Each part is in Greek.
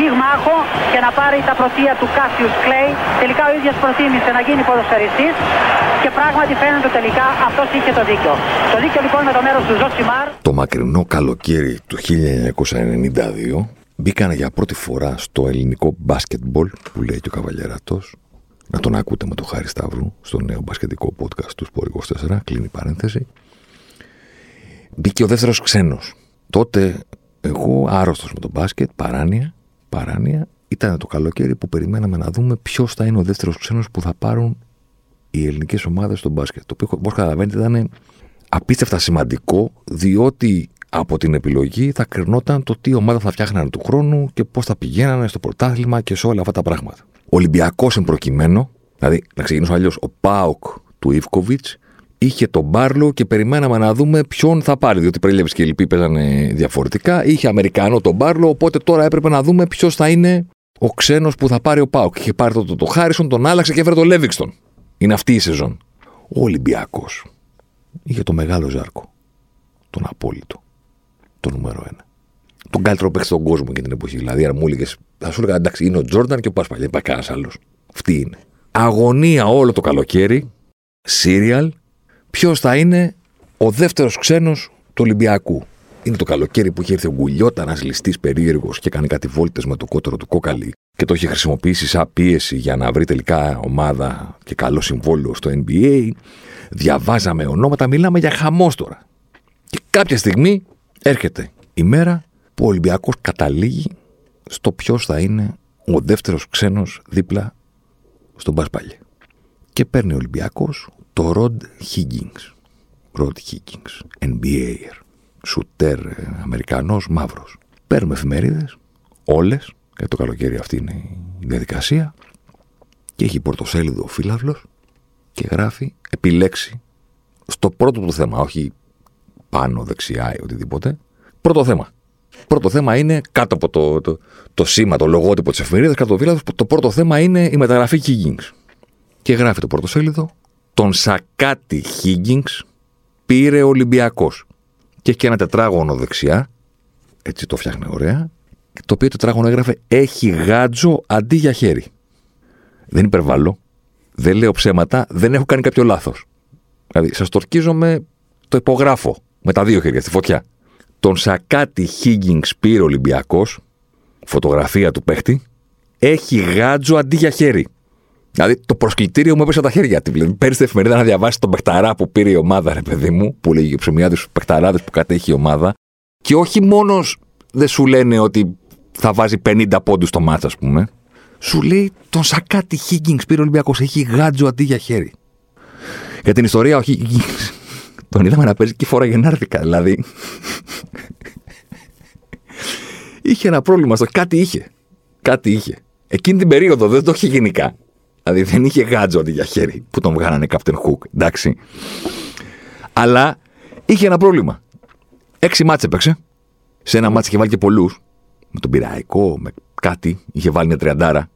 πυγμάχο και να πάρει τα πρωτεία του Κάσιους Κλέη. Τελικά ο ίδιος προτίμησε να γίνει ποδοσφαιριστής και πράγματι φαίνεται τελικά αυτός είχε το δίκιο. Το δίκιο λοιπόν με το μέρος του Ζωσιμάρ. Το μακρινό καλοκαίρι του 1992 μπήκαν για πρώτη φορά στο ελληνικό μπάσκετμπολ που λέει και ο Καβαλιεράτος να τον ακούτε με το Χάρη Σταύρου στο νέο μπασκετικό podcast του Sport 24, κλείνει η παρένθεση. Μπήκε ο δεύτερος ξένος. Τότε εγώ άρρωστος με τον μπάσκετ, παράνοια, παράνοια, ήταν το καλοκαίρι που περιμέναμε να δούμε ποιος θα είναι ο δεύτερος ξένος που θα πάρουν οι ελληνικές ομάδες στο μπάσκετ. Το οποίο, όπως καταλαβαίνετε, ήταν απίστευτα σημαντικό, διότι από την επιλογή θα κρινόταν το τι ομάδα θα φτιάχνανε του χρόνου και πώς θα πηγαίνανε στο πρωτάθλημα και σε όλα αυτά τα πράγματα. Ο Ολυμπιακός εν προκειμένου, δηλαδή να ξεκινήσω αλλιώς, ο Πάοκ του Ιβκοβιτς είχε τον Μπάρλο και περιμέναμε να δούμε ποιον θα πάρει. Διότι Πρέλεβι και οι λοιποί παίζανε διαφορετικά. Είχε Αμερικανό τον Μπάρλο, οπότε τώρα έπρεπε να δούμε ποιος θα είναι ο ξένος που θα πάρει ο Πάοκ. Είχε πάρει τον το, το Χάρισον, τον άλλαξε και έφερε τον Λέβιξτον. Είναι αυτή η σεζόν. Ο Ολυμπιακός είχε το μεγάλο ζάρκο. Τον απόλυτο. Το νούμερο ένα. Τον καλύτερο παίκτη στον κόσμο για την εποχή. Δηλαδή, αν μου έλεγε, θα σου έλεγα εντάξει, είναι ο Τζόρνταν και ο Πάσπαλ. Δεν υπάρχει κανένας άλλος. Αυτή είναι. Αγωνία όλο το καλοκαίρι. Σύριαλ. Ποιος θα είναι ο δεύτερος ξένος του Ολυμπιακού; Είναι το καλοκαίρι που είχε έρθει ο Γκουλιώτα, ένα ληστής περίεργος και έκανε κάτι βόλτες με το κότερο του κόκαλι και το είχε χρησιμοποιήσει σαν πίεση για να βρει τελικά ομάδα και καλό συμβόλαιο στο NBA. Διαβάζαμε ονόματα, μιλάμε για χαμός τώρα. Και κάποια στιγμή έρχεται η μέρα που ο Ολυμπιακός καταλήγει στο ποιος θα είναι ο δεύτερος ξένος δίπλα στον Μπασπάλια. Και παίρνει ο Ολυμπιακός το Ροντ Higgins. Ροντ Higgins, NBA, σουτέρ, Αμερικανός, μαύρος. Παίρνουμε εφημερίδες, όλες, και το καλοκαίρι αυτή είναι η διαδικασία, και έχει πορτοσέλιδο ο φύλαυλος και γράφει επιλέξει στο πρώτο του θέμα, όχι πάνω, δεξιά ή οτιδήποτε. Πρώτο θέμα. Πρώτο θέμα είναι κάτω από το, το, το σήμα, το λογότυπο της εφημερίδας, κάτω από το το πρώτο θέμα είναι η μεταγραφή Higgins. Και γράφει το πρώτο σέλιδο, τον Σακάτι Higgins πήρε ο Ολυμπιακός. Και έχει και ένα τετράγωνο δεξιά, έτσι το φτιάχνει ωραία, το οποίο τετράγωνο έγραφε Έχει γάτζο αντί για χέρι. Δεν υπερβάλλω, δεν λέω ψέματα, δεν έχω κάνει κάποιο λάθος. Δηλαδή, σας τορκίζομαι, το υπογράφω με τα δύο χέρια στη φωτιά. Τον Σακάτι Higgins πήρε Ολυμπιακός, φωτογραφία του παίχτη, έχει γάτζο αντί για χέρι. Δηλαδή το προσκλητήριο μου έπεσε τα χέρια. Δηλαδή, παίρνει την εφημερίδα να διαβάσει τον παιχταρά που πήρε η ομάδα, ρε παιδί μου, που λέγει ψωμιά του παιχταράδε που κατέχει η ομάδα. Και όχι μόνος δεν σου λένε ότι θα βάζει 50 πόντους στο μάτσα, ας πούμε. Σου λέει τον Σακάτι Higgins πήρε Ολυμπιακός. Έχει γάτζο αντί για χέρι. Για την ιστορία, ο Higgins τον είδαμε να παίζει και φορά γεννάρθηκα. Δηλαδή. είχε ένα πρόβλημα στο. Κάτι είχε. Κάτι είχε. Εκείνη την περίοδο δεν το είχε γενικά. Δηλαδή δεν είχε γάτζο αντί για χέρι που τον βγάλανε Captain Hook. Εντάξει. Αλλά είχε ένα πρόβλημα. Έξι μάτσε έπαιξε. Σε ένα μάτσε είχε βάλει και πολλούς. Με τον πειραϊκό, με κάτι. Είχε βάλει μια τριαντάρα.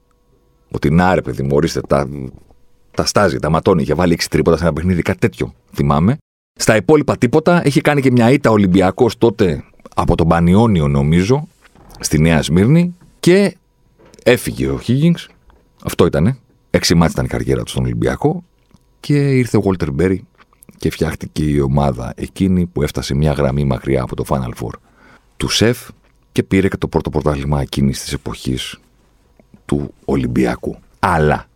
Ότι να ρε παιδί μου, ορίστε, τα, τα στάζει, τα ματώνει. Είχε βάλει έξι τρίποτα σε ένα παιχνίδι, κάτι τέτοιο. Θυμάμαι. Στα υπόλοιπα τίποτα. Έχει κάνει και μια ήττα Ολυμπιακός τότε από τον Πανιόνιο, νομίζω, στη Νέα Σμύρνη και έφυγε ο Higgins. Αυτό ήτανε. Έξι μάτια ήταν η καριέρα του στον Ολυμπιακό και ήρθε ο Walter Μπέρι και φτιάχτηκε η ομάδα εκείνη που έφτασε μια γραμμή μακριά από το Final Four του ΣΕΦ και πήρε και το πρώτο πρωτάθλημα εκείνης της εποχής του Ολυμπιακού. Αλλά,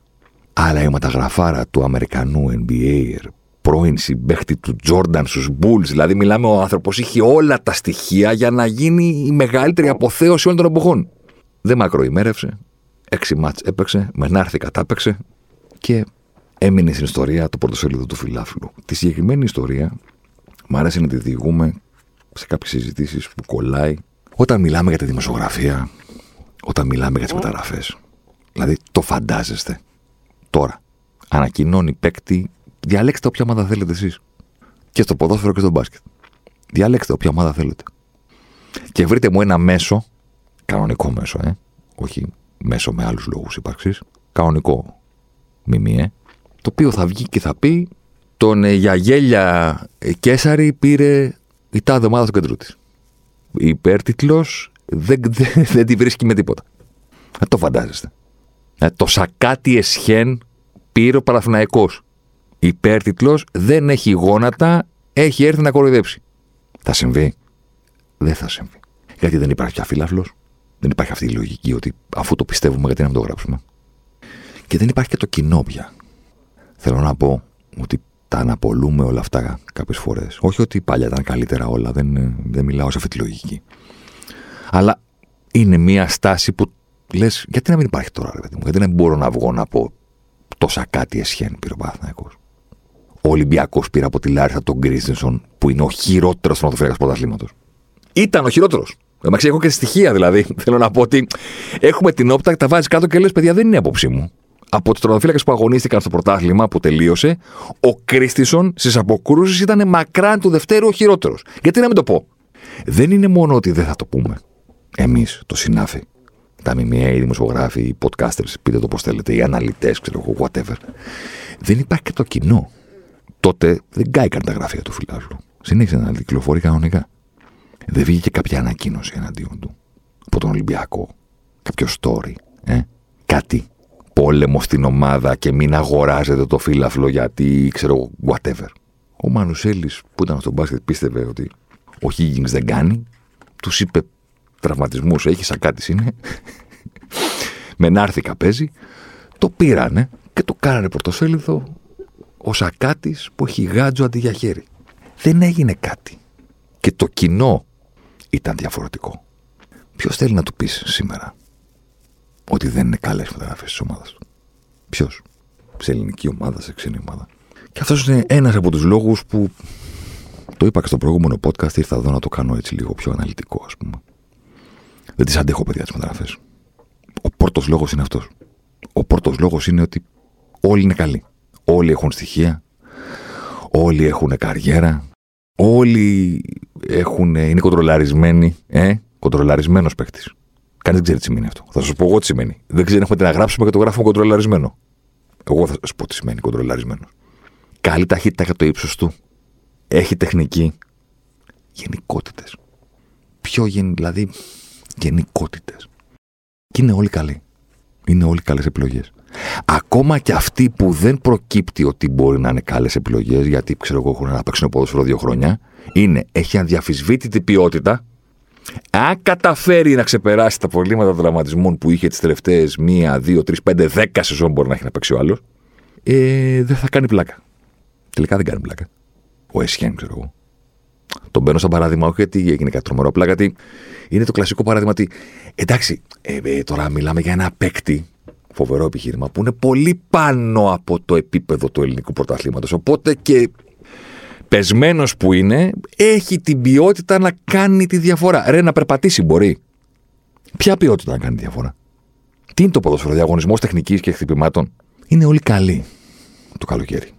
αλλά η μεταγραφάρα του Αμερικανού NBA πρώην συμπέχτη του Τζόρνταν στους Bulls. Δηλαδή, μιλάμε, ο άνθρωπος είχε όλα τα στοιχεία για να γίνει η μεγαλύτερη αποθέωση όλων των εποχών. Δεν μακροημέρευσε. Έξι μάτς έπαιξε, μενάρθη κατάπαιξε και έμεινε στην ιστορία το πρωτοσέλιδο του φιλάφλου. Τη συγκεκριμένη ιστορία μου άρεσε να τη διηγούμε σε κάποιες συζητήσεις που κολλάει όταν μιλάμε για τη δημοσιογραφία, όταν μιλάμε για τις μεταγραφές. Δηλαδή, το φαντάζεστε τώρα ανακοινώνει παίκτη, διαλέξτε όποια ομάδα θέλετε εσείς. Και στο ποδόσφαιρο και στο μπάσκετ. Διαλέξτε όποια ομάδα θέλετε. Και βρείτε μου ένα μέσο, κανονικό μέσο, ε, όχι μέσο με άλλους λόγους ύπαρξης, κανονικό μιμιέ, το οποίο θα βγει και θα πει τον ε, για γέλια ε, Κέσαρη πήρε η τάδε ομάδα του κεντρού της. Υπέρτιτλος δεν, δεν, δεν τη βρίσκει με τίποτα. Δεν το φαντάζεστε. Ε, το σακάτι εσχέν πήρε ο Παναθηναϊκός. Υπέρτιτλος δεν έχει γόνατα, έχει έρθει να κοροϊδέψει. Θα συμβεί. Δεν θα συμβεί. Γιατί δεν υπάρχει πια φύλαφλο. Δεν υπάρχει αυτή η λογική ότι αφού το πιστεύουμε, γιατί να μην το γράψουμε. Και δεν υπάρχει και το κοινό πια. Θέλω να πω ότι τα αναπολούμε όλα αυτά κάποιες φορές. Όχι ότι παλιά ήταν καλύτερα όλα, δεν, δεν μιλάω σε αυτή τη λογική. Αλλά είναι μια στάση που λες, γιατί να μην υπάρχει τώρα, ρε παιδί μου, γιατί δεν μπορώ να βγω να πω τόσα κάτι εσχέν πήρε ο Παναθηναϊκός. Ο Ολυμπιακός πήρε από τη Λάρισα τον Κρίστινσον, που είναι ο χειρότερος θεματοφύλακας πρωταθλήματος. Ήταν ο χειρότερος. Εντάξει, έχω και στοιχεία δηλαδή. Θέλω να πω ότι έχουμε την όπτα, τα βάζει κάτω και λες: Παιδιά, δεν είναι η άποψή μου. Από τους τροματοφύλακες που αγωνίστηκαν στο πρωτάθλημα που τελείωσε, ο Κρίστισον στις αποκρούσεις ήταν μακράν του Δευτέρου ο χειρότερος. Γιατί να μην το πω; Δεν είναι μόνο ότι δεν θα το πούμε. Εμείς, το συνάφη. Τα ΜΜΕ, οι δημοσιογράφοι, οι podcasters, πείτε το πώς θέλετε, οι αναλυτές, ξέρω εγώ, whatever. Δεν υπάρχει και το κοινό. Τότε δεν κάηκαν τα γραφεία του φιλάθλου. Συνέχισε να κυκλοφορεί κανονικά. Δεν βγήκε κάποια ανακοίνωση εναντίον του. Από τον Ολυμπιακό. Κάποιο story. Ε; Κάτι. Πόλεμο στην ομάδα και μην αγοράζετε το φύλαφλο γιατί ξέρω whatever. Ο Μανουσέλης που ήταν στο μπάσκετ πίστευε ότι ο Higgins δεν κάνει. Τους είπε τραυματισμούς έχει, σαν κάτι είναι. Μενάρθηκα παίζει. Το πήρανε και το κάνανε πρωτοσέλιδο ο Σακάτης που έχει γάτζο αντί για χέρι. Δεν έγινε κάτι. Και το κοινό ήταν διαφορετικό. Ποιος θέλει να του πεις σήμερα ότι δεν είναι καλές φωτογραφίε της ομάδας; Του. Ποιος; Σε ελληνική ομάδα, σε ξένη ομάδα. Και αυτός είναι ένας από τους λόγους που το είπα και στο προηγούμενο podcast. Ήρθα εδώ να το κάνω έτσι λίγο πιο αναλυτικό, ας πούμε. Δεν τις αντέχω, παιδιά, τις μεταγραφές. Ο πρώτος λόγος είναι αυτός. Ο πρώτος λόγος είναι ότι όλοι είναι καλοί. Όλοι έχουν στοιχεία. Όλοι έχουν καριέρα. Όλοι έχουν, είναι κοντρολαρισμένοι. Ε, κοντρολαρισμένος παίκτης. Κανείς δεν ξέρει τι σημαίνει αυτό. Θα σας πω εγώ τι σημαίνει. Δεν ξέρω, έχουμε τι να γράψουμε και το γράφουμε κοντρολαρισμένο. Εγώ θα σας πω τι σημαίνει κοντρολαρισμένος. Καλή ταχύτητα για το ύψος του. Έχει τεχνική. Γενικότητες. Πιο γεν, δηλαδή γενικότητες. Και είναι όλοι καλοί. Είναι όλοι καλές επιλογές. Ακόμα και αυτοί που δεν προκύπτει ότι μπορεί να είναι καλές επιλογές, γιατί ξέρω εγώ έχουν να παίξουν ποδόσφαιρο δύο χρόνια, είναι, έχει αδιαφυσβήτητη ποιότητα. Αν καταφέρει να ξεπεράσει τα προβλήματα των τραυματισμών που είχε τις τελευταίες μία, δύο, τρεις, πέντε, δέκα σεζόν μπορεί να έχει να παίξει ο άλλος, ε, δεν θα κάνει πλάκα. Τελικά δεν κάνει πλάκα. Ο Εσχέν, ξέρω εγώ. Τον παίρνω σαν παράδειγμα, όχι γιατί έγινε κάτι τρομερό, απλά γιατί είναι το κλασικό παράδειγμα ότι εντάξει, ε, ε, τώρα μιλάμε για ένα παίκτη, φοβερό επιχείρημα, που είναι πολύ πάνω από το επίπεδο του ελληνικού πρωταθλήματος. Οπότε και πεσμένος που είναι, έχει την ποιότητα να κάνει τη διαφορά. Ρε, να περπατήσει μπορεί. Ποια ποιότητα να κάνει τη διαφορά; Τι είναι το ποδόσφαιρο, διαγωνισμός τεχνικής και χτυπημάτων; Είναι όλοι καλοί το καλοκαίρι.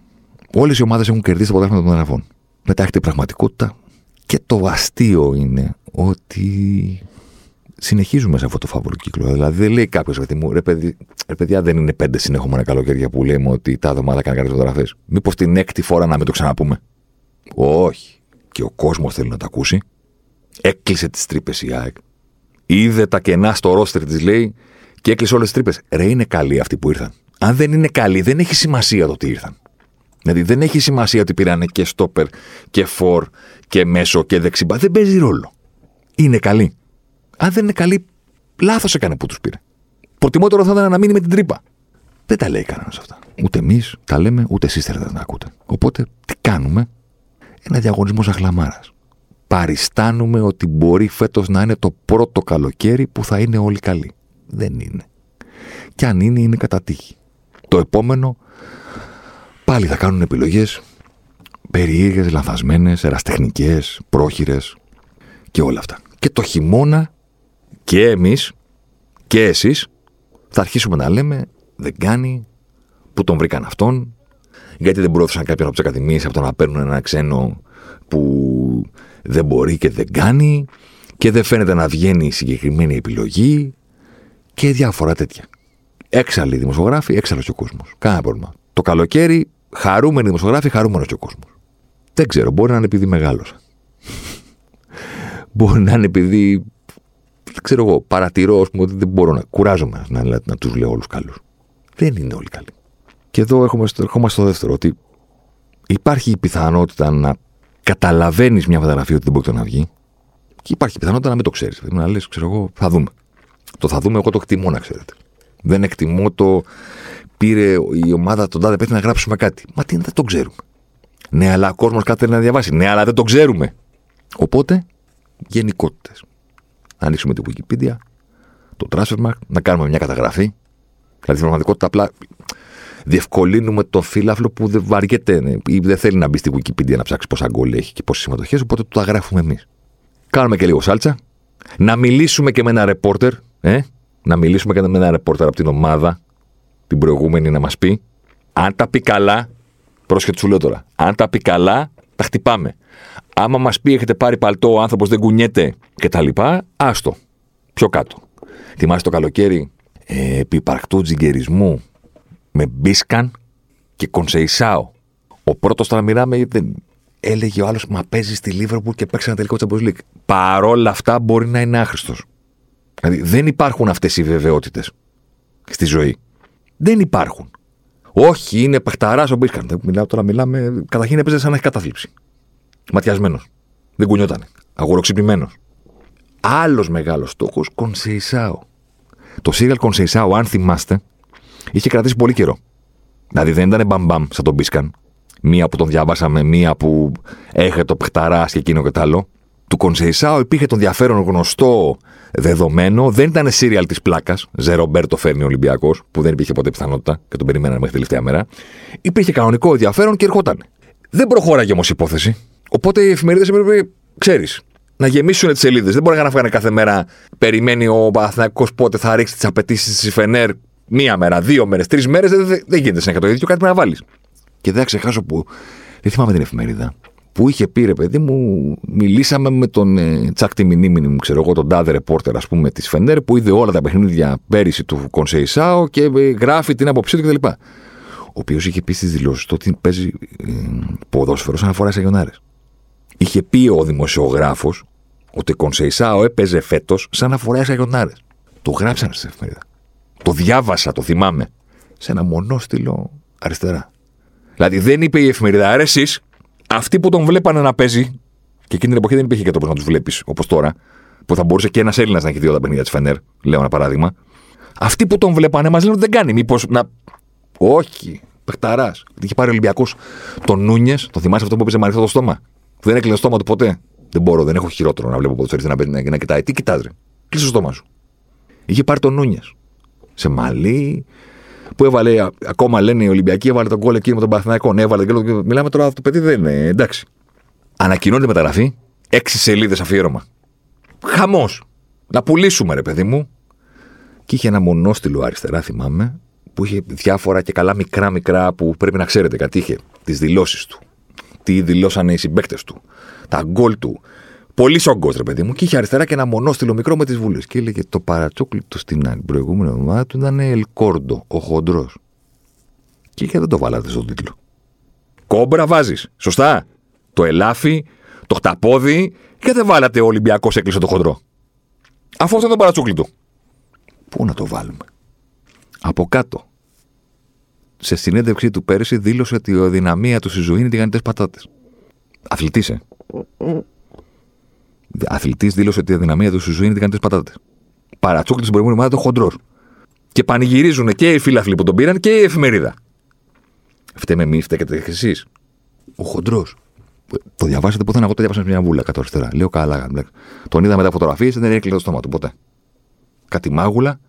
Όλες οι ομάδες έχουν κερδίσει το πρωτάθλημα των εδαφών. Μετά έχετε πραγματικότητα. Και το αστείο είναι ότι συνεχίζουμε σε αυτό το φαύλο κύκλο. Δηλαδή δεν λέει κάποιος παιδί μου, ρε, παιδί, ρε παιδιά, δεν είναι πέντε συνεχόμενα καλοκαίρια που λέμε ότι τα εβδομάδα κάνει καλέ φωτογραφίες. Μήπως την έκτη φορά να μην το ξαναπούμε. Όχι. Και ο κόσμος θέλει να τα ακούσει. Έκλεισε τις τρύπες η ΑΕΚ. Είδε τα κενά στο ρόστερ της, λέει, και έκλεισε όλες τις τρύπες. Ρε, είναι καλοί αυτοί που ήρθαν. Αν δεν είναι καλοί, δεν έχει σημασία το ότι ήρθαν. Δηλαδή δεν έχει σημασία ότι πήρανε και στόπερ και φορ και μέσο και δεξιμπά. Δεν παίζει ρόλο. Είναι καλή. Αν δεν είναι καλή, λάθος έκανε που τους πήρε. Προτιμότερο θα ήταν να μείνει με την τρύπα. Δεν τα λέει κανένας αυτά. Ούτε εμείς τα λέμε, ούτε εσείς θέλετε να ακούτε. Οπότε τι κάνουμε, ένα διαγωνισμό αχλαμάρα. Παριστάνουμε ότι μπορεί φέτος να είναι το πρώτο καλοκαίρι που θα είναι όλοι καλοί. Δεν είναι. Και αν είναι, είναι κατά τύχη. Το επόμενο πάλι θα κάνουν επιλογές περίεργες, λανθασμένες, εραστεχνικές, πρόχειρες και όλα αυτά. Και το χειμώνα και εμείς και εσείς θα αρχίσουμε να λέμε δεν κάνει, Πού τον βρήκαν αυτόν, γιατί δεν πρόθεσαν κάποιον από τις ακαδημίες από το να παίρνουν ένα ξένο που δεν μπορεί και δεν κάνει και δεν φαίνεται να βγαίνει η συγκεκριμένη επιλογή και διάφορα τέτοια. Έξαλλοι δημοσιογράφοι, έξαλλος και ο κόσμος. Κάνα πρόβλημα. Το καλοκαίρι, χαρούμενοι δημοσιογράφοι, χαρούμενος και ο κόσμος. Δεν ξέρω, μπορεί να είναι επειδή μεγάλωσα. μπορεί να είναι επειδή. Δεν ξέρω εγώ, παρατηρώ πούμε, ότι δεν μπορώ να κουράζομαι να, να, να τους λέω όλους καλούς. Δεν είναι όλοι καλοί. Και εδώ ερχόμαστε στο δεύτερο, ότι υπάρχει η πιθανότητα να καταλαβαίνεις μια φωτογραφία ότι δεν μπορεί να βγει και υπάρχει πιθανότητα να μην το ξέρεις. Δηλαδή να λες, ξέρω εγώ, θα δούμε. Το θα δούμε, εγώ το εκτιμώ να ξέρετε. Δεν εκτιμώ το πήρε η ομάδα τον τάδε πέτει να γράψουμε κάτι. Μα τι είναι, δεν το ξέρουμε. Ναι, αλλά ο κόσμος κάτι θέλει να διαβάσει. Ναι, αλλά δεν το ξέρουμε. Οπότε, γενικότητες. Να ανοίξουμε την Wikipedia, το Transfermarkt, να κάνουμε μια καταγραφή. Δηλαδή, στην πραγματικότητα, απλά διευκολύνουμε το φύλαφλο που δεν βαριέται ναι, ή δεν θέλει να μπει στη Wikipedia να ψάξει πόσα γκολ έχει και πόσες συμμετοχές. Οπότε το τα γράφουμε εμείς. Κάνουμε και λίγο σάλτσα. Να μιλήσουμε και με ένα ρεπόρτερ. Ε; Να μιλήσουμε και με ένα ρεπόρτερ από την ομάδα την προηγούμενη να μας πει. Αν τα πει καλά, πρόσχετο σου λέω τώρα. Αν τα πει καλά, τα χτυπάμε. Άμα μας πει έχετε πάρει παλτό, ο άνθρωπος δεν κουνιέται κτλ. Άστο. Πιο κάτω. Θυμάστε το καλοκαίρι ε, επί υπαρκτού τζιγκερισμού με Μπίσκαν και Κονσεϊσάο. Ο πρώτος τώρα μιλάμε, έλεγε ο άλλος Μα παίζεις στη Λίβερπουλ και παίξει ένα τελικό Champions League. Παρόλα αυτά μπορεί να είναι άχρηστος. Δηλαδή δεν υπάρχουν αυτές οι βεβαιότητες στη ζωή. Δεν υπάρχουν. Όχι, είναι παχταρά ο Μπίσκαν. Δεν μιλάω τώρα, μιλάμε. Καταρχήν έπαιζε σαν να έχει κατάθλιψη. Ματιασμένος. Δεν κουνιότανε. Αγοροξυπημένο. Άλλος μεγάλος στόχος, Κονσεϊσάο. Το σύριαλ Κονσεϊσάο, αν θυμάστε, είχε κρατήσει πολύ καιρό. Δηλαδή δεν ήταν μπαμπαμ σαν τον Μπίσκαν. Μία που τον διαβάσαμε, μία που έχετε το πχταρά και εκείνο και τ' άλλο. Του Κονσεϊσάου υπήρχε το ενδιαφέρον γνωστό δεδομένο. Δεν ήταν σύριαλ της πλάκας. Ζερομπέρτο φέρνει ο Ολυμπιακός, που δεν υπήρχε ποτέ πιθανότητα και τον περιμέναμε μέχρι τελευταία μέρα. Υπήρχε κανονικό ενδιαφέρον και ερχόταν. Δεν προχώραγε όμως η υπόθεση. Οπότε οι εφημερίδες έπρεπε, ξέρεις, να γεμίσουν τις σελίδες. Δεν μπορεί να γράφουν κάθε μέρα. Περιμένει ο Παναθυνακό πότε θα ρίξει τις απαιτήσεις τη Φενέρ μία μέρα, δύο μέρες, τρεις μέρες. Δεν, δεν, δεν γίνεται συνέχεια το ίδιο. Κάτι πρέπει να βάλεις. Και δεν θα ξεχάσω που. Δεν θυμάμαι την εφημερίδα. Που είχε πει ρε παιδί μου, μιλήσαμε με τον ε, Τσακ μου, ξέρω εγώ, τον τάδε ρεπόρτερ, ας πούμε, της Φενέρ, που είδε όλα τα παιχνίδια πέρυσι του Κονσεϊσάου και ε, γράφει την άποψή του κτλ. Ο οποίος είχε πει στις δηλώσεις του ότι παίζει ε, ποδόσφαιρο σαν να φοράει σαγιονάρες. Είχε πει ο δημοσιογράφος ότι ο Κονσεϊσάου έπαιζε φέτος σαν να φοράει σαγιονάρες. Το γράψανε στην εφημερίδα. Το διάβασα, το θυμάμαι. Σε ένα μονόστιλο αριστερά. Δηλαδή δεν είπε η εφημερίδα, άρα εσείς, αυτοί που τον βλέπανε να παίζει, και εκείνη την εποχή δεν υπήρχε και τρόπο να τους βλέπεις όπως τώρα, που θα μπορούσε και ένας Έλληνας να έχει δύο τα παιχνίδια της Φενέρ, λέω ένα παράδειγμα. Αυτοί που τον βλέπανε μας λένε ότι δεν κάνει. Μήπως να. Όχι. Πεχταρά. Είχε πάρει ο Ολυμπιακός τον Νούνιες, το θυμάσαι αυτό που έπαιζε με ανοιχτό το στόμα; Δεν έκλεινε το στόμα του ποτέ. Δεν μπορώ, δεν έχω χειρότερο να βλέπω ποδοσφαιριστή να, να, να κοιτάει. Τι κοιτάζει. Κλείσε το στόμα σου. Είχε πάρει τον Νούνιε. Σε μαλλί, που έβαλε, ακόμα λένε οι Ολυμπιακοί, έβαλε τον κόλλο εκείνο με τον Παθηναϊκό. Ναι, έβαλε τον κόλλο. Μιλάμε τώρα, αυτό το παιδί δεν είναι. Εντάξει. Ανακοινώνεται μεταγραφή, έξι σελίδες αφιέρωμα. Χαμός. Να πουλήσουμε, ρε παιδί μου. Και είχε ένα μονόστιλο αριστερά, θυμάμαι, που είχε διάφορα και καλά μικρά-μικρά που πρέπει να ξέρετε κάτι. Είχε τις δηλώσεις του. Τι δηλώσανε οι συμπαίκτες του. Τα γκολ του. Πολύ σογκό, ρε παιδί μου. Και είχε αριστερά και ένα μονόστιλο μικρό με τις βούλες. Και έλεγε το παρατσόκλι του στην προηγούμενη εβδομάδα του ήταν Ελκόρντο, ο χοντρός. Και είχε δεν το βάλατε στον τίτλο. Κόμπρα βάζεις. Σωστά. Το ελάφι, το χταπόδι και δεν βάλατε ο Ολυμπιακός έκλεισε το χοντρό. Αφού αυτό είναι το παρατσούκλι του. Πού να το βάλουμε. Από κάτω. Σε συνέντευξή του πέρυσι δήλωσε ότι η δυναμία του στη ζωή είναι τηγανιτές πατάτες. Αθλητής, ε αθλητής δήλωσε ότι η αδυναμία του στη ζωή είναι τι πατάτες. Παρατσούκλι την προηγούμενη ομάδα το χοντρός. Και πανηγυρίζουν και οι φίλαθλοι που τον πήραν και η εφημερίδα. Φταίμε εμεί, φταίτε εσείς. Ο χοντρός. Το διαβάσατε πουθενά, εγώ το διάβασα μια βούλα κάτω αριστερά. Λέω καλά. Τον είδα μετά φωτογραφίες, δεν έκλεινε το στόμα του ποτέ. Κάτι μάγουλα,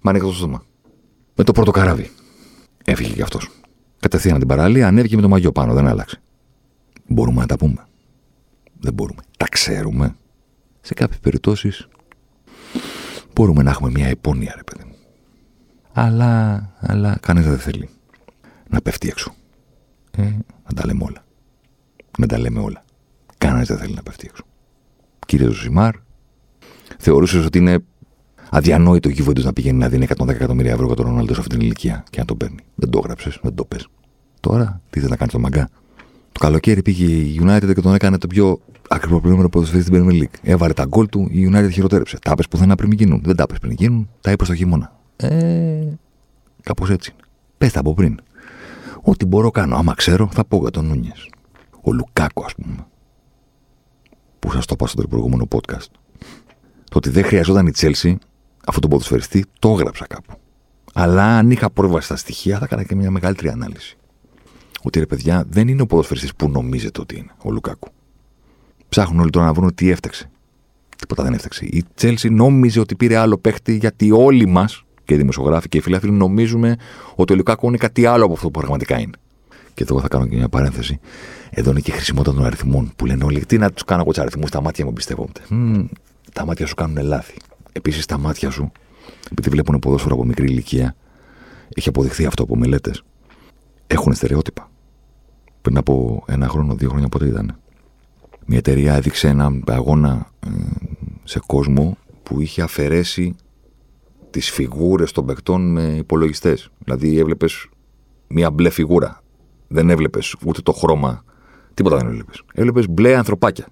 μα ανέκλεινε το στόμα. Με το πρώτο καράβι. Έφυγε κι αυτός. Κατευθείαν την παραλία, ανέβηκε με το μαγιό πάνω, δεν άλλαξε. Μπορούμε να τα πούμε. Δεν μπορούμε. Τα ξέρουμε. Σε κάποιες περιπτώσεις μπορούμε να έχουμε μια υπόνοια, ρε παιδί μου. Αλλά, αλλά κανένα δεν θέλει. να πέφτει έξω. Ε, να τα λέμε όλα. Να τα λέμε όλα. Κανένα δεν θέλει να πέφτει έξω. Κύριε Ζωσιμάρ, θεωρούσες ότι είναι αδιανόητο ο να πηγαίνει να δίνει 110 εκατομμύρια ευρώ για τον Ρονάλντο σε αυτή την ηλικία και να τον παίρνει. Δεν το έγραψες, δεν το πες. Τώρα τι θες να κάνεις το μαγκά. Το καλοκαίρι πήγε η United και τον έκανε το πιο ακριβοπληρωμένο ποδοσφαίρι στην Premier League. Έβαλε τα γκολ του, η United χειροτέρεψε. Τα που πουθενά πριν γίνουν. Δεν τα πες πριν γίνουν, τα είπες στο χειμώνα. Ε, κάπως έτσι είναι. Πες τα από πριν. Ό,τι μπορώ κάνω. Άμα ξέρω, θα πω για τον Νούνιες. Ο Λουκάκο, ας πούμε. Που σας το είπα στο προηγούμενο podcast. Το ότι δεν χρειαζόταν η Τσέλση, αυτό το ποδοσφαιριστή, το έγραψα κάπου. Αλλά αν είχα πρόβαση στα στοιχεία, θα έκανα και μια μεγαλύτερη ανάλυση. Ότι ρε παιδιά, δεν είναι ο ποδοσφαιριστής που νομίζετε ότι είναι ο Λουκάκου. Ψάχνουν όλοι τώρα να βρουν τι έφταξε. Τίποτα δεν έφταξε. Η Τσέλση νόμιζε ότι πήρε άλλο παίχτη γιατί όλοι μας, και οι δημοσιογράφοι και οι φιλάθλοι, νομίζουμε ότι ο Λουκάκου είναι κάτι άλλο από αυτό που πραγματικά είναι. Και εδώ θα κάνω και μια παρένθεση. Εδώ είναι και η χρησιμότητα των αριθμών που λένε όλοι. Τι να τους κάνω εγώ τους αριθμούς, τα μάτια μου πιστεύονται. Mm, τα μάτια σου κάνουν λάθη. Επίσης τα μάτια σου, επειδή βλέπουν ποδόσφαιρο από μικρή ηλικία, έχει αποδειχθεί αυτό από μελέτες, έχουν στερεότυπα. Πριν από ένα χρόνο, δύο χρόνια πότε ήταν. Μια εταιρεία έδειξε ένα αγώνα ε, σε κόσμο που είχε αφαιρέσει τις φιγούρες των παικτών με υπολογιστές. Δηλαδή έβλεπες μια μπλε φιγούρα. Δεν έβλεπες ούτε το χρώμα. Τίποτα δεν έβλεπες. Έβλεπες μπλε ανθρωπάκια.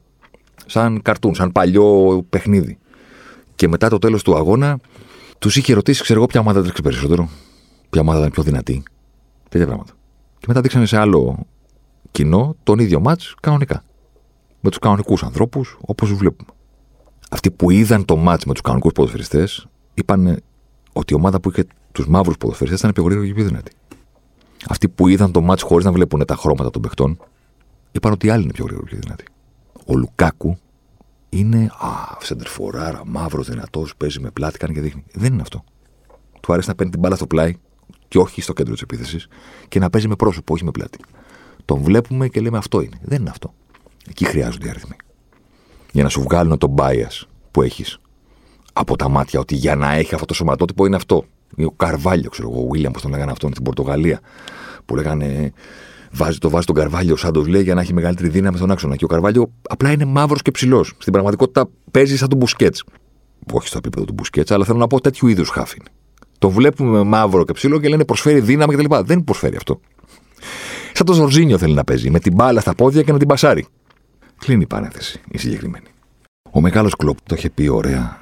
Σαν καρτούν, σαν παλιό παιχνίδι. Και μετά το τέλος του αγώνα, τους είχε ρωτήσει, ξέρω εγώ, ποια ομάδα τρέξει περισσότερο. Ποια ομάδα ήταν πιο δυνατή. Τέτοια πράγματα. Και μετά δείξανε σε άλλο κοινό τον ίδιο μάτς κανονικά. Με τους κανονικούς ανθρώπους, όπως τους βλέπουμε. Αυτοί που είδαν το μάτς με τους κανονικούς ποδοσφαιριστές, είπαν ότι η ομάδα που είχε τους μαύρους ποδοσφαιριστές ήταν πιο γρήγορη και πιο δυνατή. Αυτοί που είδαν το μάτς χωρίς να βλέπουν τα χρώματα των παιχτών, είπαν ότι οι άλλοι είναι πιο γρήγοροι και πιο δυνατοί. Ο Λουκάκου είναι α, σεντερφοράρα, μαύρος, δυνατός, παίζει με πλάτη, κάνει και δείχνει. Δεν είναι αυτό. Του αρέσει να παίρνει την μπάλα στο πλάι και όχι στο κέντρο της επίθεσης και να παίζει με πρόσωπο, όχι με πλάτη. Τον βλέπουμε και λέμε αυτό είναι. Δεν είναι αυτό. Εκεί χρειάζονται οι αριθμοί. Για να σου βγάλουν τον bias που έχεις από τα μάτια ότι για να έχει αυτό το σωματότυπο είναι αυτό. Ο Καρβάλιο, ξέρω εγώ, ο Βίλιαμ, πώς τον λέγανε αυτόν στην Πορτογαλία. Που λέγανε βάζει, το βάζει τον Καρβάλιο, σαν το λέει, για να έχει μεγαλύτερη δύναμη στον άξονα. Και ο Καρβάλιο απλά είναι μαύρος και ψηλός. Στην πραγματικότητα παίζει σαν τον Μπουσκέτς. Όχι στο επίπεδο του Μπουσκέτς, αλλά θέλω να πω τέτοιου είδους χάφιν. Το βλέπουμε με μαύρο και ψηλό και λένε προσφέρει δύναμη κτλ. Δεν προσφέρει αυτό. Σαν το Ζορζίνιο θέλει να παίζει, με την μπάλα στα πόδια και να την πασάρει. Κλείνει η παρένθεση, η συγκεκριμένη. Ο μεγάλος κλοπ το είχε πει ωραία,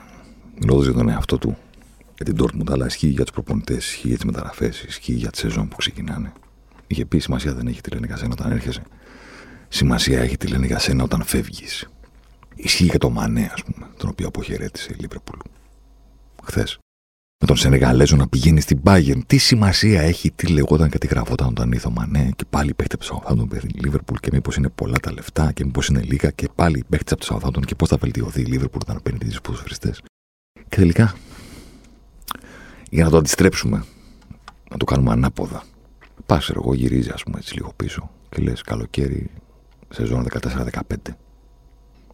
μιλώντα για τον εαυτό του, για την Dortmund, αλλά ισχύει για τους προπονητές, ισχύει για τις μεταγραφές, ισχύει για τη σεζόν που ξεκινάνε. Είχε πει σημασία δεν έχει τη λένε για σένα όταν έρχεσαι. Σημασία έχει τη λένε για σένα όταν φεύγεις. Ισχύει και το Μανέ, ας πούμε, τον οποίο αποχαιρέτησε η Λίβερπουλ. Χθες. Με τον Σενεγαλέζο να πηγαίνει στην Bayern. Τι σημασία έχει, τι λεγόταν και τι γραφόταν όταν ήρθε ο Μανέ και πάλι παίχτε από το Southampton η Λίβερπουλ και μήπως είναι πολλά τα λεφτά και μήπως είναι λίγα και πάλι παίχτε από το Southampton και πώς θα βελτιωθεί η Λίβερπουλ όταν παίρνει τις ποδοσφαιριστές. Και τελικά, για να το αντιστρέψουμε, να το κάνουμε ανάποδα, Πας, εγώ γυρίζει, ας πούμε, έτσι λίγο πίσω και λες καλοκαίρι, σεζόν 14-15.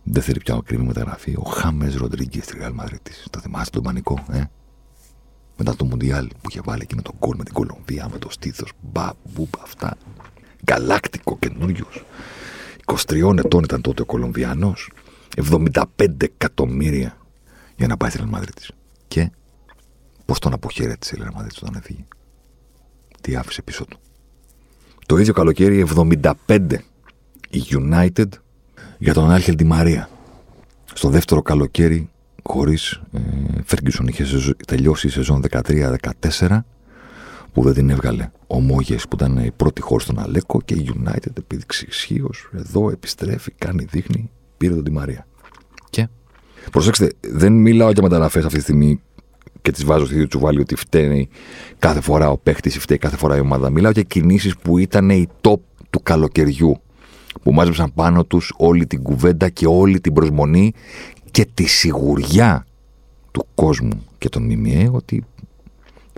Δεν θέλει πια ακριβή μεταγραφή. Ο Χάμες Ροντρίγκες στη Ρεάλ Μαδρίτη. Το θυμάστε τον πανικό, ε; Μετά το Μουντιάλ που είχε βάλει εκείνο τον κόλ με την Κολομβία, με το στήθος, μπα, μπουπ, αυτά. Γαλάκτικο καινούριος. 23 ετών ήταν τότε ο Κολομβιανός. 75 εκατομμύρια για να πάει στη Ρεάλ Μαδρίτη. Και πώς τον αποχαιρέτησε η Ρεάλ Μαδρίτη όταν έφυγε; Τι άφησε πίσω του; Το ίδιο καλοκαίρι 75 η United για τον Άρχελ Τη Μαρία. Στο δεύτερο καλοκαίρι χωρίς ε, Ferguson είχε τελειώσει η σεζόν 13-14 που δεν την έβγαλε ο Μόγες που ήταν η πρώτη χώρα στον Αλέκο και η United επίδειξε ισχύως εδώ επιστρέφει, κάνει, δείχνει, πήρε τον Τη Μαρία. Και; Προσέξτε, δεν μιλάω για μεταγραφές αυτή τη στιγμή και τις βάζω στη ίδια τσουβάλι ότι φταίνει κάθε φορά ο παίχτης ή φταίει κάθε φορά η ομάδα. Μιλάω για κινήσεις που ήταν οι top του καλοκαιριού. Που μάζεψαν πάνω τους όλη την κουβέντα και όλη την προσμονή και τη σιγουριά του κόσμου και των ΜΜΕ ότι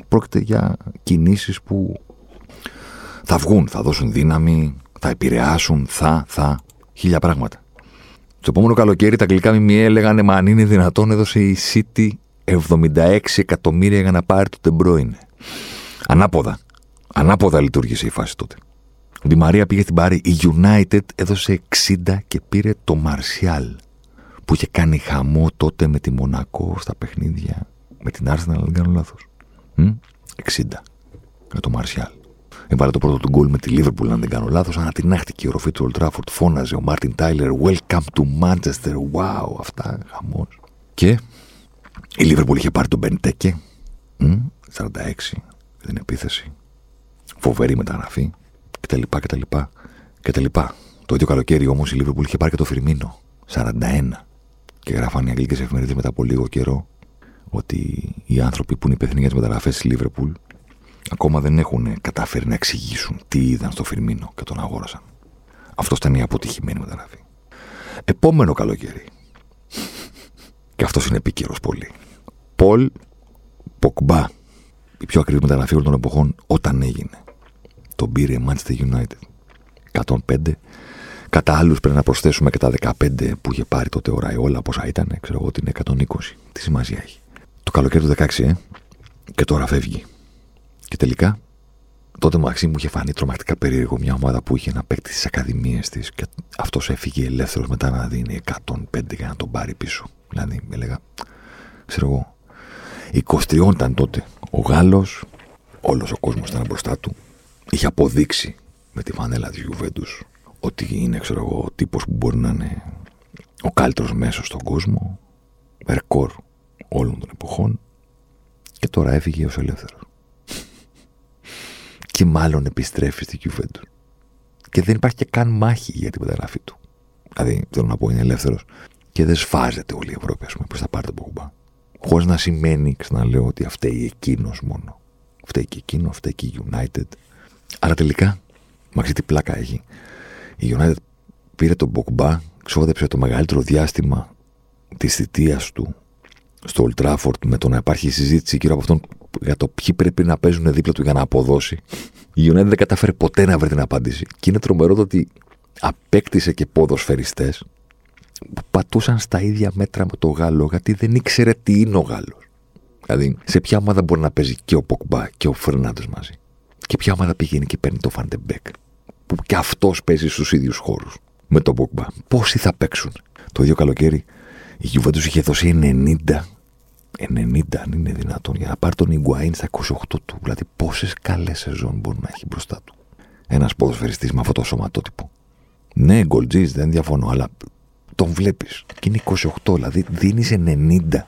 πρόκειται για κινήσεις που θα βγουν, θα δώσουν δύναμη, θα επηρεάσουν, θα, θα, χίλια πράγματα. Στο επόμενο καλοκαίρι τα αγγλικά ΜΜΕ λέγανε Μα αν είναι δυνατόν έδωσε η City 76 εκατομμύρια για να πάρει το Τεμπρόινε. Ανάποδα. Ανάποδα λειτουργήσε η φάση τότε. Η Μαρία πήγε στην Πάρη. Η United έδωσε 60 και πήρε το Μαρσιάλ που είχε κάνει χαμό τότε με τη Μονακό στα παιχνίδια. Με την Arsenal, αν δεν κάνω λάθος. 60 για το Μαρσιάλ. Έβαλε το πρώτο του γκολ με τη Λίβερπουλ, αν δεν κάνω λάθος. Ανατινάχτηκε η οροφή του Old Trafford. Φώναζε ο Μάρτιν Τάιλερ. Welcome to Manchester. Wow, αυτά, χαμός. Και η Λίβερπουλ είχε πάρει τον Μπεντέκε. 46 την επίθεση. Φοβερή μεταγραφή. Κτλ. κτλ. κτλ. Το ίδιο καλοκαίρι όμως η Λίβερπουλ είχε πάρει και το Φιρμίνο. 41. Και γράφανε οι αγγλικές εφημερίδες μετά από λίγο καιρό ότι οι άνθρωποι που είναι υπεύθυνοι για τις μεταγραφές της Λίβερπουλ ακόμα δεν έχουν καταφέρει να εξηγήσουν τι είδαν στο Φιρμίνο και τον αγόρασαν. Αυτό ήταν η αποτυχημένη μεταγραφή. Επόμενο καλοκαίρι. Και αυτός είναι επίκαιρος πολύ. Πολ Ποκμπά. Η πιο ακριβή μεταγραφή όλων των εποχών όταν έγινε. Τον πήρε η Manchester United. 105. Κατά άλλους πρέπει να προσθέσουμε και τα 15 που είχε πάρει τότε ο Ραϊόλα, πόσα ήταν, ξέρω εγώ ότι είναι 120. Τι σημασία έχει. Το καλοκαίρι του 16, ε, και τώρα φεύγει. Και τελικά, τότε μεταξύ μου είχε φανεί τρομακτικά περίεργο μια ομάδα που είχε να παίκτη στις ακαδημίες της και αυτός έφυγε ελεύθερος μετά να δίνει 105 για να τον πάρει πίσω. Δηλαδή, έλεγα, ξέρω εγώ, 23 ήταν τότε. Ο Γάλλος, όλος ο κόσμος ήταν μπροστά του. Είχε αποδείξει με τη φανέλα της Γιουβέντους ότι είναι, ξέρω εγώ, ο τύπος που μπορεί να είναι ο καλύτερος μέσος στον κόσμο. Ρεκόρ όλων των εποχών. Και τώρα έφυγε ως ελεύθερος και μάλλον επιστρέφει στη Juventus. Και δεν υπάρχει και καν μάχη για την μεταγραφή του. Δηλαδή, θέλω να πω, είναι ελεύθερος και δεν σφάζεται όλη η Ευρώπη, ας πούμε, προς τα πάρει τον Πογμπά. Χωρίς να σημαίνει, ξαναλέω, ότι φταίει εκείνος μόνο. Φταίει και εκείνο, φταίει και η United. Άρα τελικά, μαξί τι πλάκα έχει. Η United πήρε τον Πογμπά, ξόδεψε το μεγαλύτερο διάστημα της θητείας του στο Old Trafford με το να υπάρχει συζήτηση γύρω από αυτόν για το ποιοι πρέπει να παίζουν δίπλα του για να αποδώσει. Η United δεν κατάφερε ποτέ να βρει την απάντηση. Και είναι τρομερό το ότι απέκτησε και ποδοσφαιριστές που πατούσαν στα ίδια μέτρα με το Γάλλο, γιατί δεν ήξερε τι είναι ο Γάλλος. Δηλαδή, σε ποια ομάδα μπορεί να παίζει και ο Ποκμπά και ο Φερνάντες μαζί. Και ποια ομάδα πηγαίνει και παίρνει το Φαν ντε Μπέικ, που και αυτός παίζει στους ίδιους χώρους με τον Ποκμπά. Πόσοι θα παίξουν; Το ίδιο καλοκαίρι η Juventus είχε δώσει 90 90 αν είναι δυνατόν για να πάρει τον Ιγκουαΐν στα 28 του. Δηλαδή πόσες καλές σεζόν μπορεί να έχει μπροστά του. Ένας ποδοσφαιριστής με αυτό το σωματότυπο. Ναι, γκολτζής, δεν διαφωνώ, αλλά τον βλέπεις. Και είναι 28, δηλαδή δίνεις 90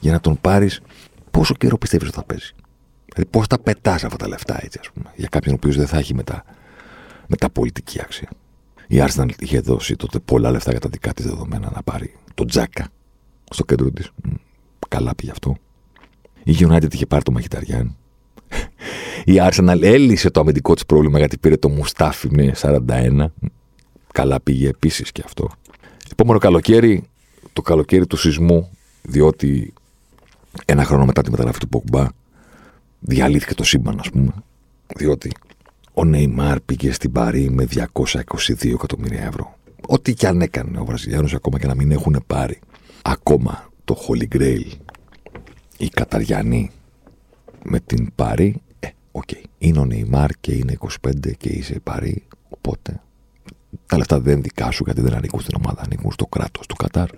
για να τον πάρεις. Πόσο καιρό πιστεύεις ότι θα παίζει; Δηλαδή πώς τα πετάς αυτά τα λεφτά έτσι, ας πούμε, για κάποιον ο οποίος δεν θα έχει μετά, μετά πολιτική άξια. Η Arsenal είχε δώσει τότε πολλά λεφτά για τα δικά της δεδομένα να πάρει τον Τζάκα στο κέντρο της. Καλά πήγε αυτό. Η United είχε πάρει το Μαχηταριάν. Η Arsenal έλυσε το αμυντικό της πρόβλημα γιατί πήρε το Μουστάφι με 41. Καλά πήγε επίσης και αυτό. Επόμενο καλοκαίρι, το καλοκαίρι του σεισμού, διότι ένα χρόνο μετά τη μεταγραφή του Ποκμπά διαλύθηκε το σύμπαν, ας πούμε. Διότι ο Νεϊμάρ πήγε στην Παρί με 222 εκατομμύρια ευρώ. Ό,τι και αν έκανε ο Βραζιλιάνος, ακόμα και να μην έχουν πάρει ακόμα το Holy Grail οι Καταριανοί με την Παρί, ε, ok. Okay. Είναι ο Νεϊμάρ και είναι 25 και είσαι η Παρί, οπότε τα λεφτά δεν δικά σου γιατί δεν ανήκουν στην ομάδα, ανήκουν στο κράτος του Κατάρ.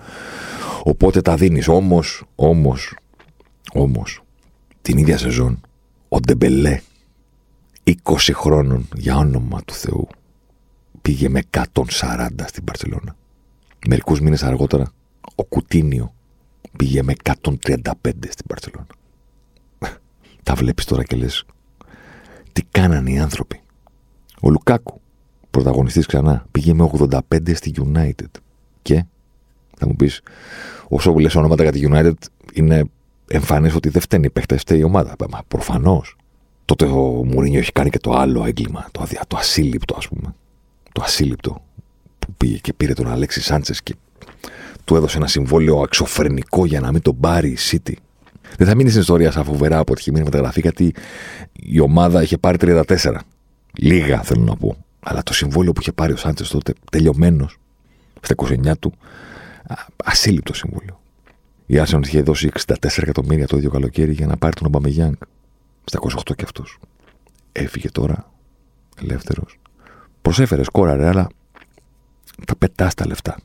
Οπότε τα δίνεις. Όμως, όμως, όμως, την ίδια σεζόν, ο Ντεμπελέ, 20 χρόνων για όνομα του Θεού, πήγε με 140 στην Παρσελώνα. Μερικούς μήνες αργότερα, ο Κουτίνιο πήγε με 135 στην Παρσελόνα. Τα βλέπεις τώρα και λες τι κάνανε οι άνθρωποι. Ο Λουκάκου, πρωταγωνιστής ξανά, πήγε με 85 στη United. Και θα μου πεις, όσο λες ονόματα για τη United, είναι εμφανές ότι δεν φταίνει οι παίχτες, φταίει η ομάδα. Μα προφανώς. Τότε ο Μουρίνιο έχει κάνει και το άλλο έγκλημα, το, αδια, το ασύλληπτο ας πούμε. Το ασύλληπτο που πήγε και πήρε τον Αλέξη Σάντσες και του έδωσε ένα συμβόλαιο αξιοφρενικό για να μην τον πάρει η City. Δεν θα μείνει στην ιστορία σαν φοβερά αποτυχημένη μεταγραφή, γιατί η ομάδα είχε πάρει 34. Λίγα θέλω να πω. Αλλά το συμβόλαιο που είχε πάρει ο Σάντσες τότε, τελειωμένος, στα 29 του, ασύλληπτο συμβόλαιο. Η Arsenal είχε δώσει 64 εκατομμύρια το ίδιο καλοκαίρι για να πάρει τον Ομπαμεγιάνγκ. Στα 28 κι αυτός. Έφυγε τώρα, ελεύθερος. Προσέφερε σκόρα, ρε, αλλά θα πετάς τα λεφτά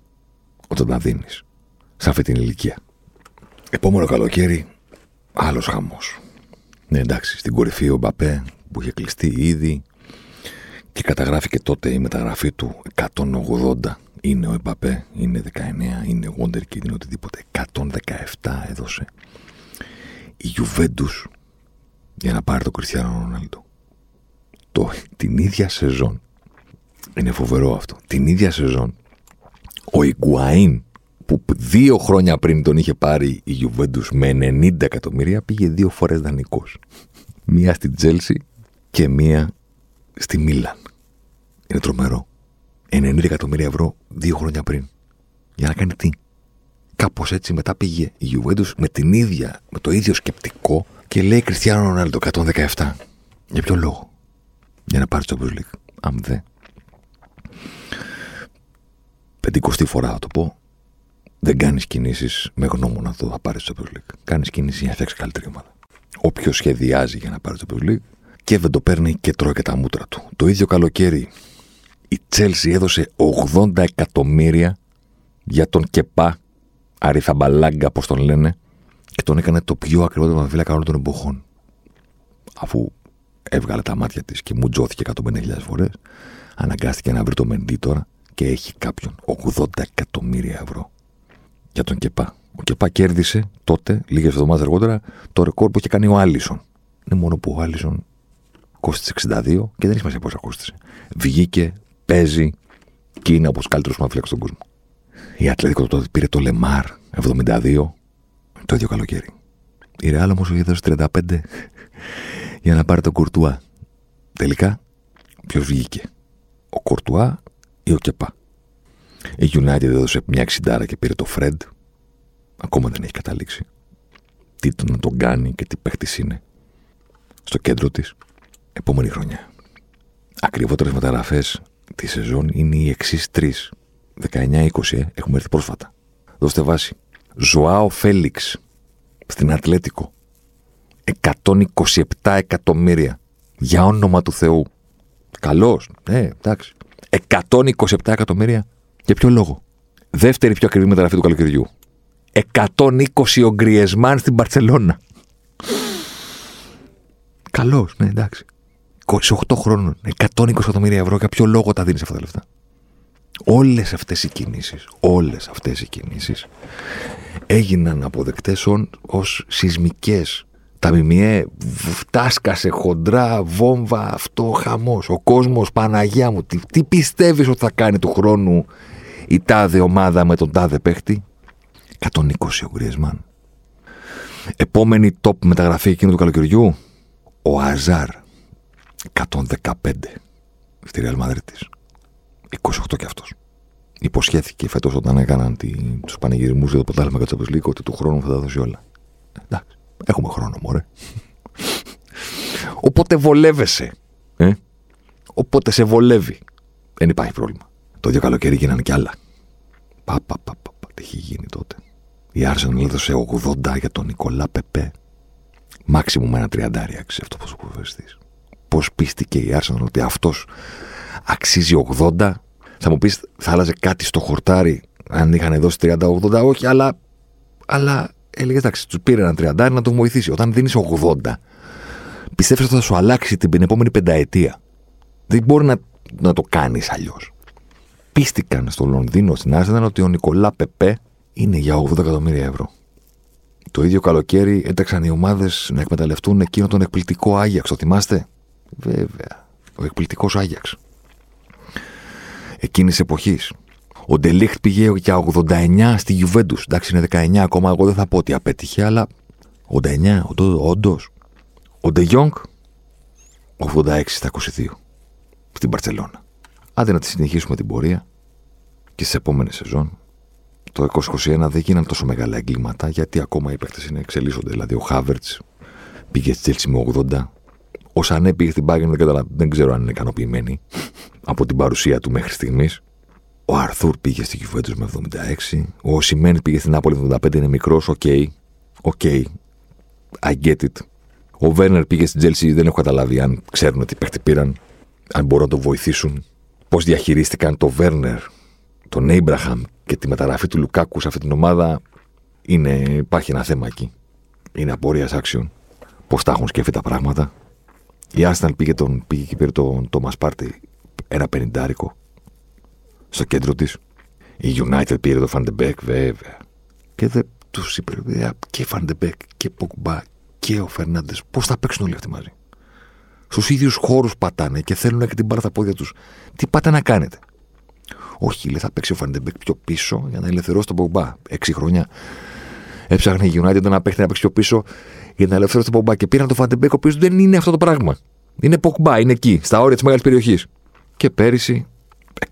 όταν τα δίνεις σε αυτή την ηλικία. Επόμενο καλοκαίρι, άλλος χαμός. Ναι, εντάξει, στην κορυφή ο Μπαπέ που είχε κλειστεί ήδη και καταγράφηκε τότε η μεταγραφή του 180. Είναι ο Εμπαπέ, είναι 19, είναι Wonderkid, είναι οτιδήποτε. 117 έδωσε η Juventus για να πάρει τον Κριστιανό Ρονάλντο. Το, την ίδια σεζόν. Είναι φοβερό αυτό. Την ίδια σεζόν ο Ιγκουαΐν που δύο χρόνια πριν τον είχε πάρει η Juventus με 90 εκατομμύρια πήγε δύο φορές δανεικός. Μία στην Τζέλσι και μία στη Μίλαν. Είναι τρομερό. 90 εκατομμύρια ευρώ δύο χρόνια πριν. Για να κάνει τι; Κάπως έτσι μετά πήγε η Juventus με την ίδια, με το ίδιο σκεπτικό και λέει Κριστιανό Ρονάλντο 117. Για ποιο λόγο; Για να πάρει το Champions League. Αν δεν. Πεντηκοστή φορά θα το πω. Δεν κάνεις κινήσεις με γνώμονα το θα πάρεις το Champions League. Κάνεις κινήσει για να φτιάξεις καλύτερη ομάδα. Όποιος σχεδιάζει για να πάρει το Champions League και δεν το παίρνει και τρώει και τα μούτρα του. Το ίδιο καλοκαίρι η Τσέλσι έδωσε 80 εκατομμύρια για τον Κεπά Αριθαμπαλάγκα, όπως τον λένε, και τον έκανε το πιο ακριβό τερματοφύλακα όλων των εποχών. Αφού έβγαλε τα μάτια της και μου τζώθηκε 150.000 φορές, αναγκάστηκε να βρει το Μεντί τώρα και έχει κάποιον 80 εκατομμύρια ευρώ για τον Κεπά. Ο Κεπά κέρδισε τότε, λίγες εβδομάδες αργότερα, το ρεκόρ που είχε κάνει ο Άλισον. Είναι μόνο που ο Άλισον κόστησε 62 και δεν έχει σημασία πόσα κόστησε. Βγήκε, παίζει και είναι από του καλύτερου μαφυλάκου στον κόσμο. Η Ατλέτικο τότε πήρε το Λεμάρ 72 το ίδιο καλοκαίρι. Η Ρεάλ όμως έδωσε 35 για να πάρει τον Κουρτουά. Τελικά, ποιος βγήκε, ο Κουρτουά ή ο Κεπά; Η United έδωσε μια εξιντάρα και πήρε το Φρεντ. Ακόμα δεν έχει καταλήξει. Τι τον να τον κάνει και τι παίχτης είναι. Στο κέντρο της, επόμενη χρονιά. Ακριβότερες μεταγραφές τη σεζόν είναι οι εξής τρεις. 19-20, ε, έχουμε έρθει πρόσφατα. Δώστε βάση. Ζωάο Φέληξ στην Ατλέτικο. 127 εκατομμύρια. Για όνομα του Θεού. Καλός. Ναι, εντάξει. 127 εκατομμύρια. Για ποιο λόγο; Δεύτερη πιο ακριβή μεταγραφή του καλοκαιριού. 120 ο Γκριεσμάν στην Παρσελώνα. Καλός, ναι, εντάξει. 28 χρόνων, 120 εκατομμύρια ευρώ. Για ποιο λόγο τα δίνεις αυτά τα λεφτά; Όλες αυτές οι κινήσεις, όλες αυτές οι κινήσεις έγιναν αποδεκτές ως σεισμικές. Τα ΜΜΕ φτάσκασε χοντρά, βόμβα, αυτό χαμός. Ο κόσμος, Παναγιά μου, τι, τι πιστεύεις ότι θα κάνει του χρόνου η τάδε ομάδα με τον τάδε παίχτη; 120 ο Γκριεσμάν. Επόμενη top μεταγραφή εκείνου του καλοκαιριού, ο Αζάρ. 115 στη Real Madrid 28 κι αυτός. Υποσχέθηκε φέτος όταν έκαναν τους πανηγυρισμούς για το πρωτάθλημα Κατσαπεσλίκ ότι του χρόνου θα τα δώσει όλα. Εντάξει, έχουμε χρόνο, μωρέ. Οπότε βολεύεσαι. Ε; Οπότε σε βολεύει. Δεν υπάρχει πρόβλημα. Το ίδιο καλοκαίρι γίνανε κι άλλα. Πα, πα, πα, πα, πα τι έχει γίνει τότε. Η Arsenal έδωσε 80 για τον Νικολά Πεπέ. Μάξιμου με ένα τριαντάρι άξιζε αυτό που σου Πώς πίστηκε η Arsenal ότι αυτός αξίζει 80. Θα μου πεις, θα άλλαζε κάτι στο χορτάρι αν είχαν δώσει 30-80. Όχι, αλλά, αλλά έλεγε εντάξει, τους πήρε ένα 30 να τον βοηθήσει. Όταν δίνεις 80, πιστεύεις ότι θα σου αλλάξει την επόμενη πενταετία. Δεν μπορεί να, να το κάνεις αλλιώς. Πίστηκαν στο Λονδίνο στην Arsenal ότι ο Νικολά Πεπέ είναι για 80 εκατομμύρια ευρώ. Το ίδιο καλοκαίρι έτρεξαν οι ομάδες να εκμεταλλευτούν εκείνο τον εκπληκτικό Άγιαξ. Το θυμάστε; Βέβαια. Ο εκπληκτικός Άγιαξ. Εκείνης εποχής. Ο Ντελίχτ πήγε για 89 στη Γιουβέντους. Εντάξει, είναι 19 ακόμα. Εγώ δεν θα πω ότι απέτυχε, αλλά 89, όντως. Ο Ντε 86 στα 22 στην Παρσελώνα. Άντε να τη συνεχίσουμε την πορεία και στις επόμενες σεζόν. Το 2021 δεν γίνανε τόσο μεγάλα εγκλήματα γιατί ακόμα οι παίχτε είναι εξελίσσονται. Δηλαδή ο Χάβερτς πήγε στη Τσέλσι με 80. Ο Σανέ πήγε στην Bayern, δεν, δεν ξέρω αν είναι ικανοποιημένοι από την παρουσία του μέχρι στιγμής. Ο Αρθούρ πήγε στη Juventus με 76. Ο Οσιμέν πήγε στην Νάπολη 75. Είναι μικρός. Ok. Okay. Ok. Okay. I get it. Ο Βέρνερ πήγε στην Τσέλσι, δεν έχω καταλάβει αν ξέρουν ότι τι παίχτη πήραν, αν μπορούν να το βοηθήσουν. Πώς διαχειρίστηκαν το Βέρνερ, τον Έιμπραχαμ και τη μεταγραφή του Λουκάκου σε αυτή την ομάδα. Είναι, υπάρχει ένα θέμα εκεί. Είναι απορίας άξιον. Πώς τα έχουν σκεφτεί τα πράγματα. Η Άρσεναλ πήγε, τον, πήγε και πήρε τον Τόμα Πάρτι ένα πενιντάρικο στο κέντρο της. Η United πήρε τον Φαν ντε Μπέικ, βέβαια. Και δεν τους είπε, και Φαν ντε Μπέικ και Ποκμπά και ο Φερνάντε. Πώς θα παίξουν όλοι αυτοί μαζί. Στους ίδιους χώρους πατάνε και θέλουν και την μπάλα στα πόδια τους. Τι πάτε να κάνετε. Όχι, λέει, θα παίξει ο Φαν ντε Μπέικ πιο πίσω για να ελευθερώσει τον Ποκμπά. Έξι χρόνια έψαχνε η United να παίξει να παίξει πιο πίσω για να ελευθερώσει τον Ποκμπά. Και πήραν τον Φαν ντε Μπέικ, ο οποίος δεν είναι αυτό το πράγμα. Είναι Ποκμπά, είναι εκεί, στα όρια της μεγάλης περιοχής. Και πέρυσι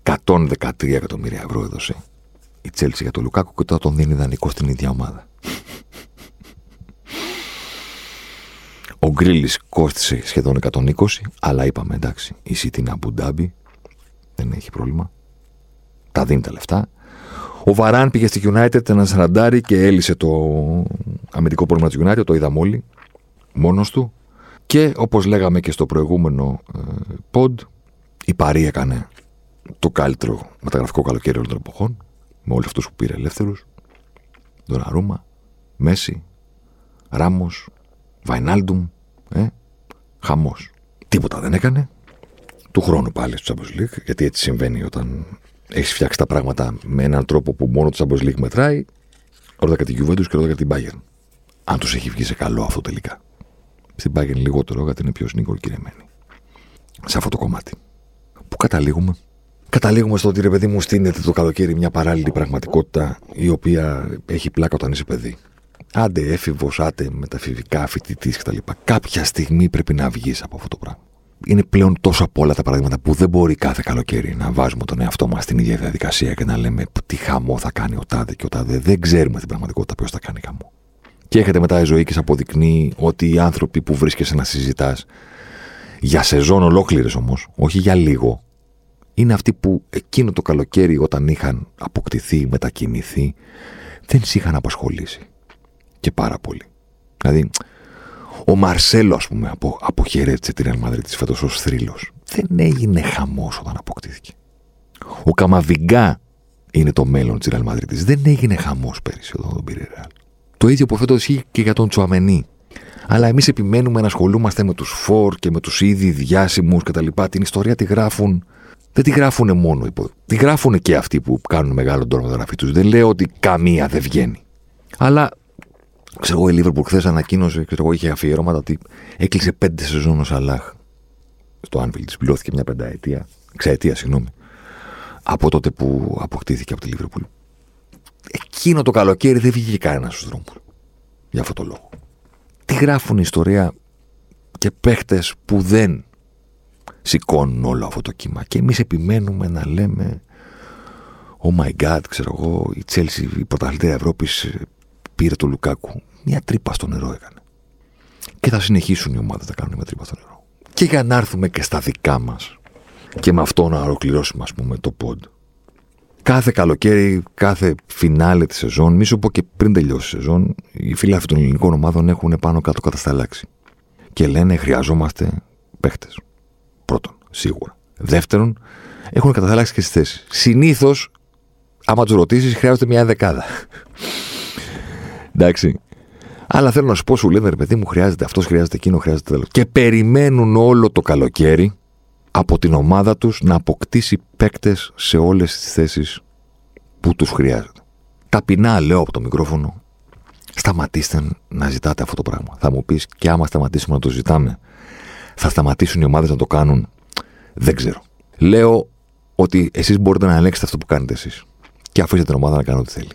113 εκατομμύρια ευρώ έδωσε η Τσέλσι για τον Λουκάκου και τώρα τον δίνει δανεικό στην ίδια ομάδα. Ο Γκρίλις κόστησε σχεδόν 120, αλλά είπαμε εντάξει, η City είναι Αμπουντάμπι, δεν έχει πρόβλημα. Τα δίνει τα λεφτά. Ο Βαράν πήγε στη United ένα σαραντάρι και έλυσε το αμυντικό πρόβλημα της United, το είδαμε όλοι, μόνος του. Και όπως λέγαμε και στο προηγούμενο ε, pod, η Παρή έκανε το καλύτερο μεταγραφικό καλοκαίρι όλων των εποχών, με όλους αυτούς που πήρε ελεύθερους. Δοναρούμα, Μέση, Ράμο, Βαϊνάλντουμ, ε, χαμός. Τίποτα δεν έκανε. Του χρόνου πάλι στο Champions League, γιατί έτσι συμβαίνει όταν έχεις φτιάξει τα πράγματα με έναν τρόπο που μόνο το Champions League μετράει. Ρώτα για την Juventus και ρώτα για την Bayern. Αν τους έχει βγει σε καλό αυτό τελικά. Στην Bayern λιγότερο, γιατί είναι πιο νοικοκυρεμένη. Σε αυτό το κομμάτι. Πού καταλήγουμε; Καταλήγουμε στο ότι ρε παιδί μου στείνεται το καλοκαίρι μια παράλληλη πραγματικότητα η οποία έχει πλάκα όταν είσαι παιδί. Άντε έφηβος, άτε μεταφηβικά, φοιτητής κτλ. Κάποια στιγμή πρέπει να βγεις από αυτό το πράγμα. Είναι πλέον τόσο από όλα τα παραδείγματα που δεν μπορεί κάθε καλοκαίρι να βάζουμε τον εαυτό μας στην ίδια διαδικασία και να λέμε τι χαμό θα κάνει ο τάδε και ο τάδε. Δεν ξέρουμε την πραγματικότητα ποιος θα κάνει χαμό. Και έρχεται μετά η ζωή και σε αποδεικνύει ότι οι άνθρωποι που βρίσκεσαι να συζητάς για σεζόν ολόκληρες όμως, όχι για λίγο, είναι αυτοί που εκείνο το καλοκαίρι όταν είχαν αποκτηθεί, μετακινηθεί, δεν σε είχαν απασχολήσει. Και πάρα πολύ. Δηλαδή, ο Μαρσέλο, ας πούμε, απο, αποχαιρέτησε τη Real Madrid φέτος ως θρύλος. Δεν έγινε χαμός όταν αποκτήθηκε. Ο Καμαβιγκά είναι το μέλλον της Real Madrid. Δεν έγινε χαμός πέρυσι όταν τον πήρε Real. Το ίδιο που φέτος ισχύει και για τον Τσουαμενί. Αλλά εμείς επιμένουμε να ασχολούμαστε με τους φορ και με τους ήδη διάσημους κτλ. Την ιστορία τη γράφουν δεν τη γράφουν μόνο υπό. Τη γράφουν και αυτοί που κάνουν μεγάλο τόνο με γραφή τους. Δεν λέω ότι καμία δεν βγαίνει. Αλλά ξέρω εγώ, η Λίβερπουλ χθες ανακοίνωσε, ξέρω εγώ, είχε αφιερώματα ότι έκλεισε πέντε σεζόν ω Αλάχ. Στο Άνφιλ της πληρώθηκε μια πενταετία, εξαετία, συγγνώμη, από τότε που αποκτήθηκε από τη Λίβερπουλ. Εκείνο το καλοκαίρι δεν βγήκε κανένας στους δρόμους. Για αυτό το λόγο. Τι γράφουν ιστορία και παίχτες που δεν σηκώνουν όλο αυτό το κύμα. Και εμείς επιμένουμε να λέμε Oh my god, ξέρω εγώ, η Τσέλσι, η πρωταθλητή Ευρώπης, πήρε το Λουκάκου. Μια τρύπα στο νερό έκανε. Και θα συνεχίσουν οι ομάδες να κάνουν μια τρύπα στο νερό. Και για να έρθουμε και στα δικά μας και με αυτό να ολοκληρώσουμε, ας πούμε, το πόντ. Κάθε καλοκαίρι, κάθε φινάλε της σεζόν, μη σου πω και πριν τελειώσει η σεζόν, οι φίλοι των ελληνικών ομάδων έχουν πάνω κάτω κατασταλάξει. Και λένε χρειαζόμαστε παίχτες. Πρώτον, σίγουρα. Δεύτερον, έχουν κατασταλάξει και στις θέσεις. Συνήθως, άμα τους ρωτήσεις, χρειάζεται μια δεκάδα. Εντάξει. Αλλά θέλω να σου πω, σου λένε ρε παιδί μου, χρειάζεται αυτός, χρειάζεται εκείνο, χρειάζεται τέλο. Και περιμένουν όλο το καλοκαίρι από την ομάδα τους να αποκτήσει παίκτες σε όλες τις θέσεις που τους χρειάζεται. Ταπεινά λέω από το μικρόφωνο, σταματήστε να ζητάτε αυτό το πράγμα. Θα μου πεις, και άμα σταματήσουμε να το ζητάμε, θα σταματήσουν οι ομάδες να το κάνουν; Δεν ξέρω. Λέω ότι εσείς μπορείτε να ελέγξετε αυτό που κάνετε εσείς. Και αφήσετε την ομάδα να κάνει ό,τι θέλει.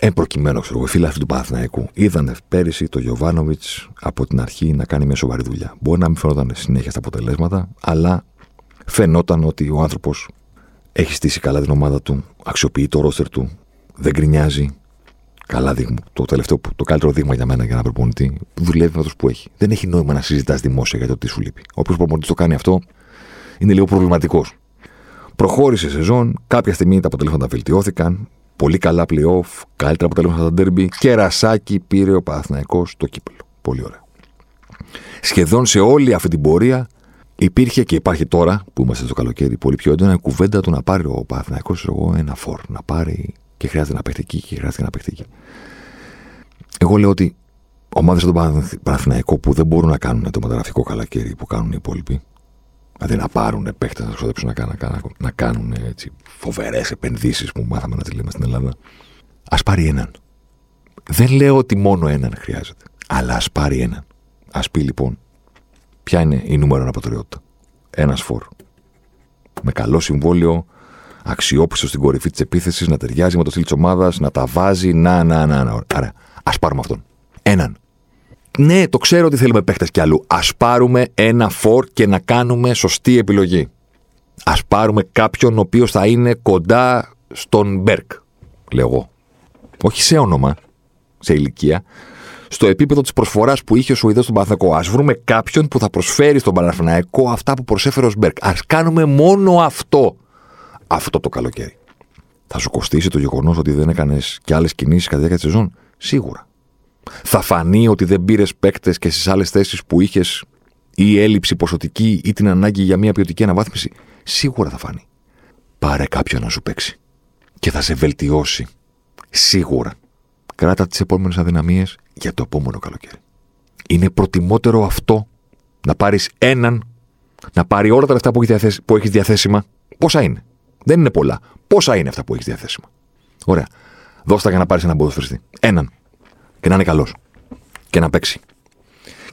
Εν προκειμένου, ξέρω εγώ, φίλοι αυτού του Παναθηναϊκού είδαν πέρυσι το Γιωβάνοβιτς από την αρχή να κάνει μια σοβαρή δουλειά. Μπορεί να μην φαινόταν συνέχεια στα αποτελέσματα, αλλά φαινόταν ότι ο άνθρωπος έχει στήσει καλά την ομάδα του, αξιοποιεί το ρόστερ του, δεν γκρινιάζει, Καλά δείγμα. Το, τελευταίο, το καλύτερο δείγμα για μένα για ένα προπονητή δουλεύει με του που έχει. Δεν έχει νόημα να συζητάς δημόσια για το τι σου λείπει. Όποιο προπονητής το κάνει αυτό είναι λίγο προβληματικός. Προχώρησε σεζόν, κάποια στιγμή τα αποτελέσματα βελτιώθηκαν. Πολύ καλά playoff, καλύτερα αποτελέσματα στα ντέρμπι και ρασάκι πήρε ο Παναθηναϊκός το κύπελο. Πολύ ωραία. Σχεδόν σε όλη αυτή την πορεία υπήρχε και υπάρχει τώρα, που είμαστε στο καλοκαίρι, πολύ πιο έντονα κουβέντα του να πάρει ο Παναθυναϊκό ένα φόρ. Να πάρει και χρειάζεται να παίχτη εκεί και χρειάζεται να παίχτη εκεί. Εγώ λέω ότι ομάδες σαν τον Παναθηναϊκό που δεν μπορούν να κάνουν το μεταγραφικό καλοκαίρι που κάνουν οι υπόλοιποι, δηλαδή να πάρουν παίχτες να ξοδέψουν να κάνουν, να, να κάνουν φοβερές επενδύσεις που μάθαμε να τις λέμε στην Ελλάδα, ας πάρει έναν. Δεν λέω ότι μόνο έναν χρειάζεται, αλλά ας πάρει έναν. Α πει λοιπόν, ποια είναι η νούμερο ένα προτεραιότητα. Ένας φόρ. Με καλό συμβόλαιο, αξιόπιστο στην κορυφή της επίθεσης, να ταιριάζει με το στυλ της ομάδας, να τα βάζει. Να, να, να, να. Άρα, ας πάρουμε αυτόν. Έναν. Ναι, το ξέρω ότι θέλουμε παίχτε κι αλλού. Α πάρουμε ένα φόρ και να κάνουμε σωστή επιλογή. Α πάρουμε κάποιον ο οποίος θα είναι κοντά στον Μπέρκ, λέω εγώ. Όχι σε όνομα, σε ηλικία, στο επίπεδο της προσφοράς που είχε ο Σουηδός στον Παναθηναϊκό. Α βρούμε κάποιον που θα προσφέρει στον Παναθηναϊκό αυτά που προσέφερε ο Μπέρκ. Α κάνουμε μόνο αυτό. Αυτό το καλοκαίρι. Θα σου κοστίσει το γεγονός ότι δεν έκανες κι άλλες κινήσεις κατά τη διάρκεια της σεζόν; Σίγουρα. Θα φανεί ότι δεν πήρες παίκτες και στις άλλες θέσεις που είχες ή έλλειψη ποσοτική ή την ανάγκη για μια ποιοτική αναβάθμιση. Σίγουρα θα φανεί. Πάρε κάποιον να σου παίξει. Και θα σε βελτιώσει. Σίγουρα. Κράτα τις επόμενες αδυναμίες για το επόμενο καλοκαίρι. Είναι προτιμότερο αυτό να πάρεις έναν, να πάρει όλα τα λεφτά που έχει, έχεις διαθέσιμα. Πόσα είναι; Δεν είναι πολλά. Πόσα είναι αυτά που έχεις διαθέσιμα; Ωραία. Δώστα για να πάρεις έναν ποδοσφαιριστή. Έναν. Και να είναι καλός. Και να παίξει.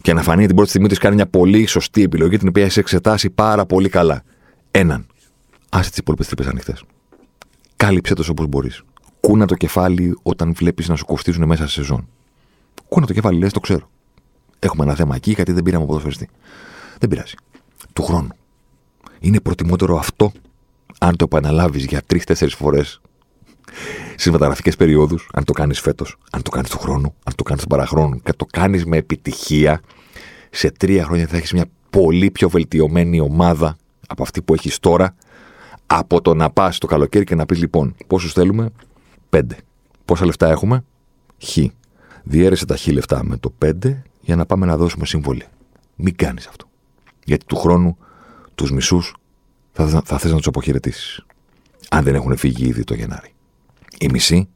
Και να φανεί την πρώτη στιγμή ότι κάνει μια πολύ σωστή επιλογή την οποία έχει εξετάσει πάρα πολύ καλά. Έναν. Άσε τις υπόλοιπες τρύπες ανοιχτές. Κάλυψε το όπως μπορείς. Κούνα το κεφάλι όταν βλέπεις να σου κοστίζουν μέσα σε σεζόν. Κούνα το κεφάλι, λες, το ξέρω. Έχουμε ένα θέμα εκεί γιατί δεν πήραμε ποδοσφαιριστή. Δεν πειράζει. Του χρόνου. Είναι προτιμότερο αυτό, αν το επαναλάβεις για τρει-τέσσερι φορές στις μεταγραφικέ περιόδους, αν το κάνεις φέτος, αν το κάνεις του χρόνου, αν το κάνεις του παραχρόνου και το κάνεις με επιτυχία, σε τρία χρόνια θα έχεις μια πολύ πιο βελτιωμένη ομάδα από αυτή που έχεις τώρα, από το να πας το καλοκαίρι και να πεις λοιπόν πόσους θέλουμε, πέντε. Πόσα λεφτά έχουμε, χ. Διέρεσε τα χ λεφτά με το πέντε για να πάμε να δώσουμε σύμβολη. Μην κάνεις αυτό. Γιατί του χρόνου τους μισούς θα, θα θες να τους αποχαιρετήσεις. Αν δεν έχουν φύγει ήδη το Γενάρη οι μισοί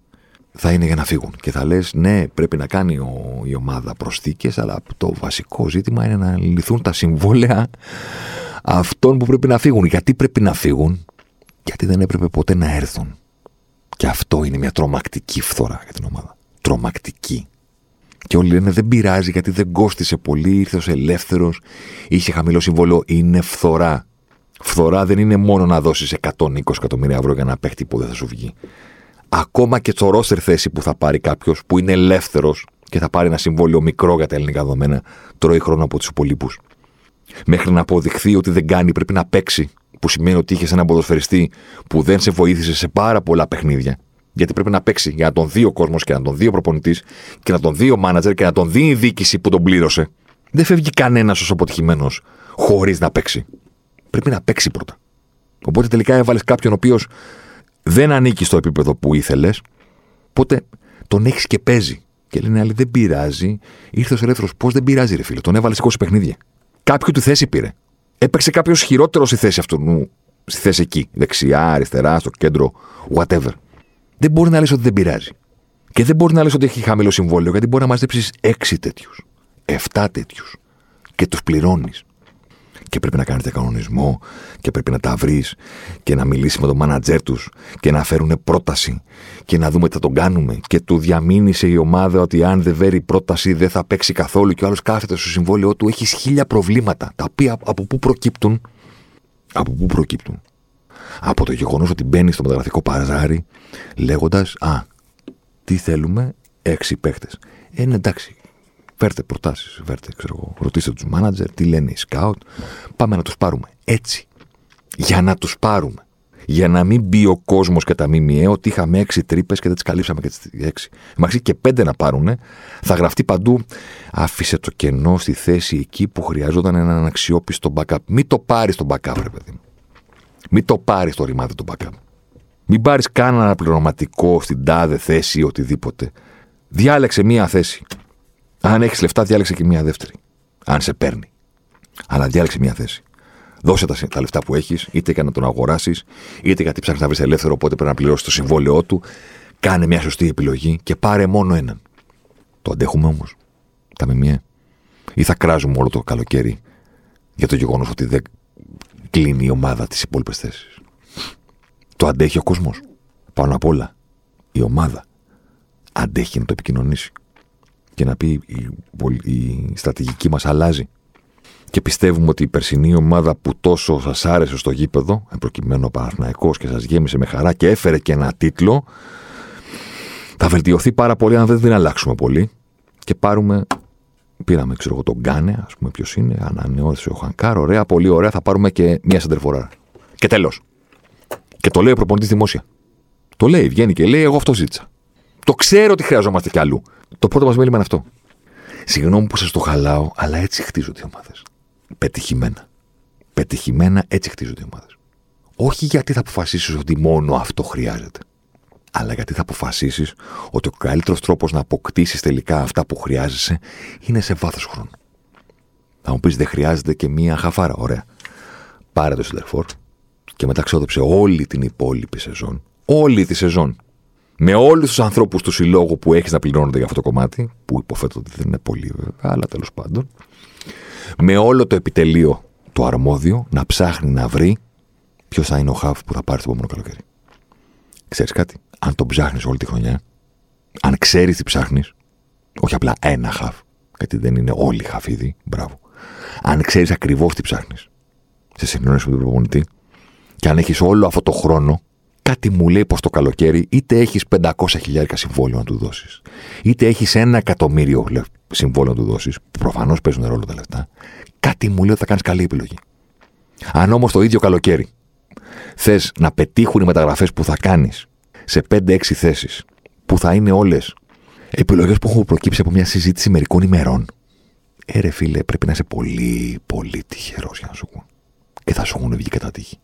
θα είναι για να φύγουν. Και θα λες, ναι, πρέπει να κάνει ο, η ομάδα προσθήκες, αλλά το βασικό ζήτημα είναι να λυθούν τα συμβόλαια αυτών που πρέπει να φύγουν. Γιατί πρέπει να φύγουν, γιατί δεν έπρεπε ποτέ να έρθουν. Και αυτό είναι μια τρομακτική φθορά για την ομάδα. Τρομακτική. Και όλοι λένε δεν πειράζει γιατί δεν κόστησε πολύ, ήρθε ως ελεύθερος, είχε χαμηλό συμβόλαιο. Είναι φθορά. Φθορά δεν είναι μόνο να δώσεις 120 εκατομμύρια ευρώ για να παίχτη που δεν θα σου βγει ακόμα και στο ρόστερ θέση που θα πάρει κάποιος που είναι ελεύθερος και θα πάρει ένα συμβόλαιο μικρό για τα ελληνικά δεδομένα, τρώει χρόνο από τους υπολείπους. Μέχρι να αποδειχθεί ότι δεν κάνει, πρέπει να παίξει. Που σημαίνει ότι είχες έναν ποδοσφαιριστή που δεν σε βοήθησε σε πάρα πολλά παιχνίδια. Γιατί πρέπει να παίξει για να τον δει ο κόσμος και να τον δει ο προπονητής και να τον δει ο μάνατζερ και να τον δει η διοίκηση που τον πλήρωσε. Δεν φεύγει κανένας ως αποτυχημένος χωρίς να παίξει. Πρέπει να παίξει πρώτα. Οπότε τελικά έβαλες κάποιον ο οποίος δεν ανήκει στο επίπεδο που ήθελες, οπότε τον έχεις και παίζει. Και λένε άλλοι, δεν πειράζει. Ήρθε ο ελεύθερο. Πώς δεν πειράζει, ρε φίλε. Τον έβαλε 20 παιχνίδια. Κάποιο τη θέση πήρε. Έπαιξε κάποιος χειρότερος στη θέση αυτού. Στη θέση εκεί. Δεξιά, αριστερά, στο κέντρο, whatever. Δεν μπορεί να λες ότι δεν πειράζει. Και δεν μπορεί να λες ότι έχει χαμηλό συμβόλαιο, γιατί μπορεί να μαζέψεις 6 τέτοιους, 7 τέτοιους. Και τους πληρώνεις και πρέπει να κάνετε κανονισμό και πρέπει να τα βρεις και να μιλήσεις με τον μάνατζέρ τους και να φέρουν πρόταση και να δούμε τι θα τον κάνουμε. Και του διαμήνυσε η ομάδα ότι αν δεν φέρει πρόταση δεν θα παίξει καθόλου και ο άλλος κάθεται στο συμβόλαιό του. Έχει χίλια προβλήματα τα οποία από πού προκύπτουν; Από πού προκύπτουν; Από το γεγονός ότι μπαίνει στο μεταγραφικό παζάρι λέγοντας Α, τι θέλουμε, έξι παίχτε. Ε, ναι, εντάξει, Φέρτε προτάσεις, φέρτε, ξέρω εγώ. Ρωτήστε τους μάνατζερ, τι λένε οι σκάουτ. Πάμε να τους πάρουμε. Έτσι. Για να τους πάρουμε. Για να μην μπει ο κόσμος και τα ΜΜΕ ότι είχαμε έξι τρύπες και δεν τις καλύψαμε και τις έξι. Μαξί και πέντε να πάρουν, θα γραφτεί παντού. Άφησε το κενό στη θέση εκεί που χρειαζόταν έναν αξιόπιστο backup. Μην το πάρεις το backup, ρε παιδί μου. Μην το πάρεις το ρημάδι του backup. Μην πάρεις κανένα πληρωματικό στην τάδε θέση ή οτιδήποτε. Διάλεξε μία θέση. Αν έχεις λεφτά, διάλεξε και μία δεύτερη. αν σε παίρνει. Αλλά διάλεξε μια θέση. Δώσε τα, τα λεφτά που έχεις, είτε για να τον αγοράσεις, είτε γιατί ψάχνεις να βρεις ελεύθερο, οπότε πρέπει να πληρώσεις το συμβόλαιό του. Κάνε μια σωστή επιλογή και πάρε μόνο έναν. Το αντέχουμε όμως. Τα μία. Ή θα κράζουμε όλο το καλοκαίρι για το γεγονός ότι δεν κλείνει η ομάδα τις υπόλοιπες θέσεις. Το αντέχει ο κόσμος. Πάνω απ' όλα, η ομάδα αντέχει να το επικοινωνήσει και να πει η, η στρατηγική μας αλλάζει. Και πιστεύουμε ότι η περσινή ομάδα που τόσο σας άρεσε στο γήπεδο, προκειμένου ο Παναθναϊκό και σας γέμισε με χαρά και έφερε και ένα τίτλο, θα βελτιωθεί πάρα πολύ αν δεν την αλλάξουμε πολύ και πάρουμε. Πήραμε, ξέρω εγώ, τον Γκάνε, ας πούμε, ποιος είναι, ανανεώθησε ο Χανκάρ, ωραία, πολύ ωραία, θα πάρουμε και μία σεντερφορά. Και τέλος. Και το λέει ο προπονητής δημόσια. Το λέει, βγαίνει και λέει: Εγώ αυτό ζήτησα. Το ξέρω ότι χρειαζόμαστε κι αλλού. Το πρώτο μας μέλημα είναι αυτό. Συγγνώμη που σας το χαλάω, αλλά έτσι χτίζονται οι ομάδες. Πετυχημένα. Πετυχημένα έτσι χτίζονται οι ομάδες. Όχι γιατί θα αποφασίσεις ότι μόνο αυτό χρειάζεται. Αλλά γιατί θα αποφασίσεις ότι ο καλύτερος τρόπος να αποκτήσεις τελικά αυτά που χρειάζεσαι είναι σε βάθος χρόνου. Θα μου πεις δεν χρειάζεται και μία χαφάρα. Ωραία. Πάρε το Σιλτερφόρ και μετά ξόδεψε όλη την υπόλοιπη σεζόν. Όλη τη σεζόν με όλους τους ανθρώπους του συλλόγου που έχεις να πληρώνονται για αυτό το κομμάτι, που υποθέτω ότι δεν είναι πολύ βέβαια, αλλά τέλος πάντων, με όλο το επιτελείο το αρμόδιο να ψάχνει να βρει ποιος θα είναι ο χαφ που θα πάρει το επόμενο καλοκαίρι. Ξέρεις κάτι, αν τον ψάχνεις όλη τη χρονιά, αν ξέρεις τι ψάχνεις, όχι απλά ένα χαφ, γιατί δεν είναι όλοι χαφίδι, μπράβο. Αν ξέρεις ακριβώς τι ψάχνεις, σε συνεννόηση με τον προπονητή, και αν έχεις όλο αυτό το χρόνο κάτι μου λέει πως το καλοκαίρι είτε έχεις 500 χιλιάρικα συμβόλαιο να του δώσεις, είτε έχεις ένα εκατομμύριο συμβόλαιο να του δώσεις, που προφανώς παίζουν ρόλο τα λεφτά, κάτι μου λέει ότι θα κάνεις καλή επιλογή. Αν όμως το ίδιο καλοκαίρι θες να πετύχουν οι μεταγραφές που θα κάνεις σε 5-6 θέσεις, που θα είναι όλες επιλογές που έχουν προκύψει από μια συζήτηση μερικών ημερών, ε, φίλε, πρέπει να είσαι πολύ, πολύ τυχερός για να σου πούν. Και θα σου έχουν βγει κατά τύχη.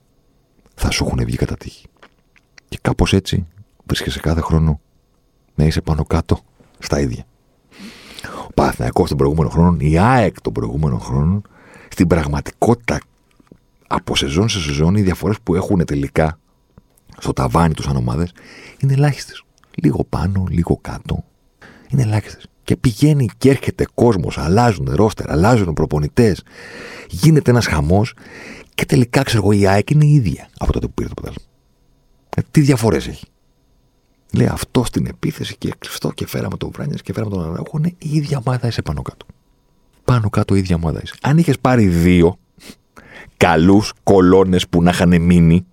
Θα σου έχουν βγει κατά τύχη. Και κάπως έτσι βρίσκεσαι κάθε χρόνο να είσαι πάνω κάτω στα ίδια. Ο Παναθηναϊκός των προηγούμενων χρόνων, η ΑΕΚ των προηγούμενων χρόνων, στην πραγματικότητα από σεζόν σε σεζόν οι διαφορές που έχουν τελικά στο ταβάνι τους σαν ομάδες είναι ελάχιστες. Λίγο πάνω, λίγο κάτω. Είναι ελάχιστες. Και πηγαίνει και έρχεται κόσμος, αλλάζουν ρόστερ, αλλάζουν προπονητές, γίνεται ένας χαμός και τελικά ξέρω εγώ η ΑΕΚ είναι η ίδια από τότε που πήρε το πρωτάθλημα. Ε, τι διαφορές έχει; Λέει αυτό στην επίθεση και αυτό και φέραμε τον Βράνια και φέραμε τον Αραούχο. Είναι η ίδια ομάδα είσαι πάνω κάτω. Πάνω κάτω η ίδια ομάδα είσαι. Αν είχες πάρει δύο καλούς κολόνες που να είχαν μείνει,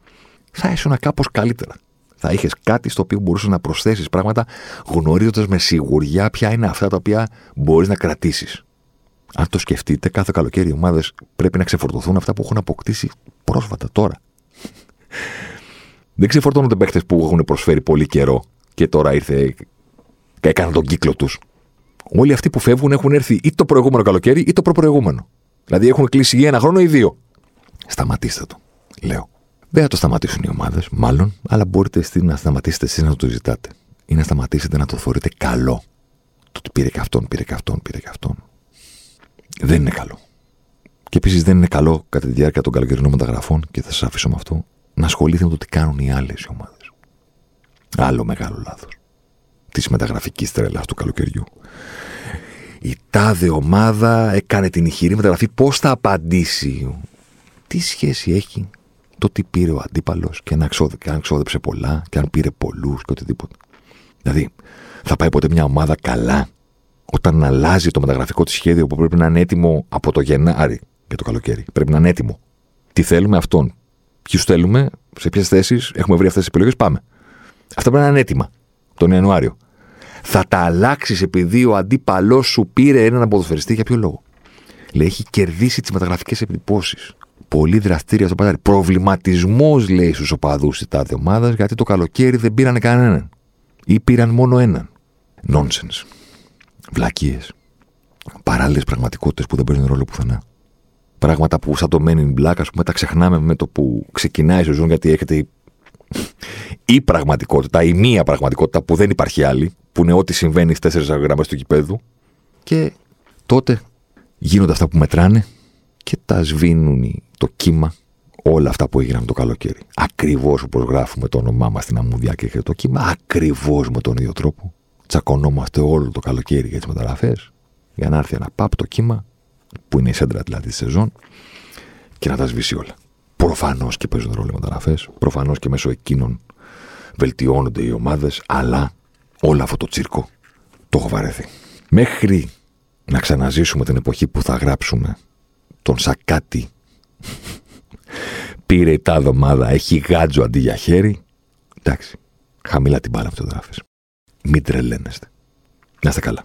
θα ήσουν κάπως καλύτερα. Θα είχες κάτι στο οποίο μπορούσες να προσθέσεις πράγματα γνωρίζοντας με σιγουριά ποια είναι αυτά τα οποία μπορείς να κρατήσεις. Αν το σκεφτείτε, κάθε καλοκαίρι οι ομάδες πρέπει να ξεφορτωθούν αυτά που έχουν αποκτήσει πρόσφατα τώρα. Δεν ξεφορτώνονται παίχτε που έχουν προσφέρει πολύ καιρό και τώρα ήρθε και έκαναν τον κύκλο τους. Όλοι αυτοί που φεύγουν έχουν έρθει ή το προηγούμενο καλοκαίρι ή το προπροηγούμενο. Δηλαδή έχουν κλείσει ή ένα χρόνο ή δύο. Σταματήστε το, λέω. Δεν θα το σταματήσουν οι ομάδες, μάλλον, αλλά μπορείτε να σταματήσετε εσείς να το ζητάτε. Ή να σταματήσετε να το θεωρείτε καλό. Το ότι πήρε και αυτόν, πήρε και αυτόν, πήρε και αυτόν. Δεν είναι καλό. Και επίσης δεν είναι καλό κατά τη διάρκεια των καλοκαιρινών μεταγραφών, και θα σας αφήσω με αυτό, να ασχολείται με το τι κάνουν οι άλλε ομάδες. Άλλο μεγάλο λάθος. Της μεταγραφικής τρέλας του καλοκαιριού. Η τάδε ομάδα έκανε την ηχηρή μεταγραφή. Πώς θα απαντήσει, Τι σχέση έχει το τι πήρε ο αντίπαλος και αν, αν ξόδεψε πολλά και αν πήρε πολλούς και οτιδήποτε. Δηλαδή, θα πάει ποτέ μια ομάδα καλά όταν αλλάζει το μεταγραφικό της σχέδιο που πρέπει να είναι έτοιμο από το Γενάρη για το καλοκαίρι. Πρέπει να είναι έτοιμο. Τι θέλουμε αυτόν; Ποιους θέλουμε, σε ποιες θέσεις έχουμε βρει αυτές τις επιλογές, πάμε. Αυτά πρέπει να είναι έτοιμα τον Ιανουάριο. Θα τα αλλάξεις επειδή ο αντίπαλός σου πήρε έναν αποδοσφαιριστή για ποιο λόγο; Λέει, έχει κερδίσει τις μεταγραφικές επιτυπώσει. Πολύ δραστήρια στο πατάρι. Προβληματισμός, λέει στους οπαδούς της τάδε ομάδας, γιατί το καλοκαίρι δεν πήραν κανέναν. Ή πήραν μόνο έναν. Nonsense. Βλακίες. Παράλληλες πραγματικότητες που δεν παίζουν ρόλο πουθενά πράγματα που σαν το Men in Black, ας πούμε, τα ξεχνάμε με το που ξεκινάει η σεζόν, γιατί έχετε η πραγματικότητα, η μία πραγματικότητα που δεν υπάρχει άλλη, που είναι ό,τι συμβαίνει στις τέσσερις γραμμές του κηπέδου. Και τότε γίνονται αυτά που μετράνε και τα σβήνουν το κύμα όλα αυτά που έγιναν το καλοκαίρι. Ακριβώς όπως γράφουμε το όνομά μας στην αμμουδιά και το κύμα, ακριβώς με τον ίδιο τρόπο. Τσακωνόμαστε όλο το καλοκαίρι για τις μεταγραφές, για να έρθει ένα παπ το κύμα, που είναι η σέντρα δηλαδή της σεζόν, και να τα σβήσει όλα. Προφανώς και παίζουν ρόλο οι μεταγραφές, προφανώς και μέσω εκείνων βελτιώνονται οι ομάδες, αλλά όλο αυτό το τσίρκο το έχω βαρεθεί. Μέχρι να ξαναζήσουμε την εποχή που θα γράψουμε τον Σακάτι πήρε η τάδε ομάδα, έχει γάτζο αντί για χέρι. Εντάξει, χαμηλά την μπάλα αυτό το γράφεις. Μην τρελαίνεστε. Να είστε καλά.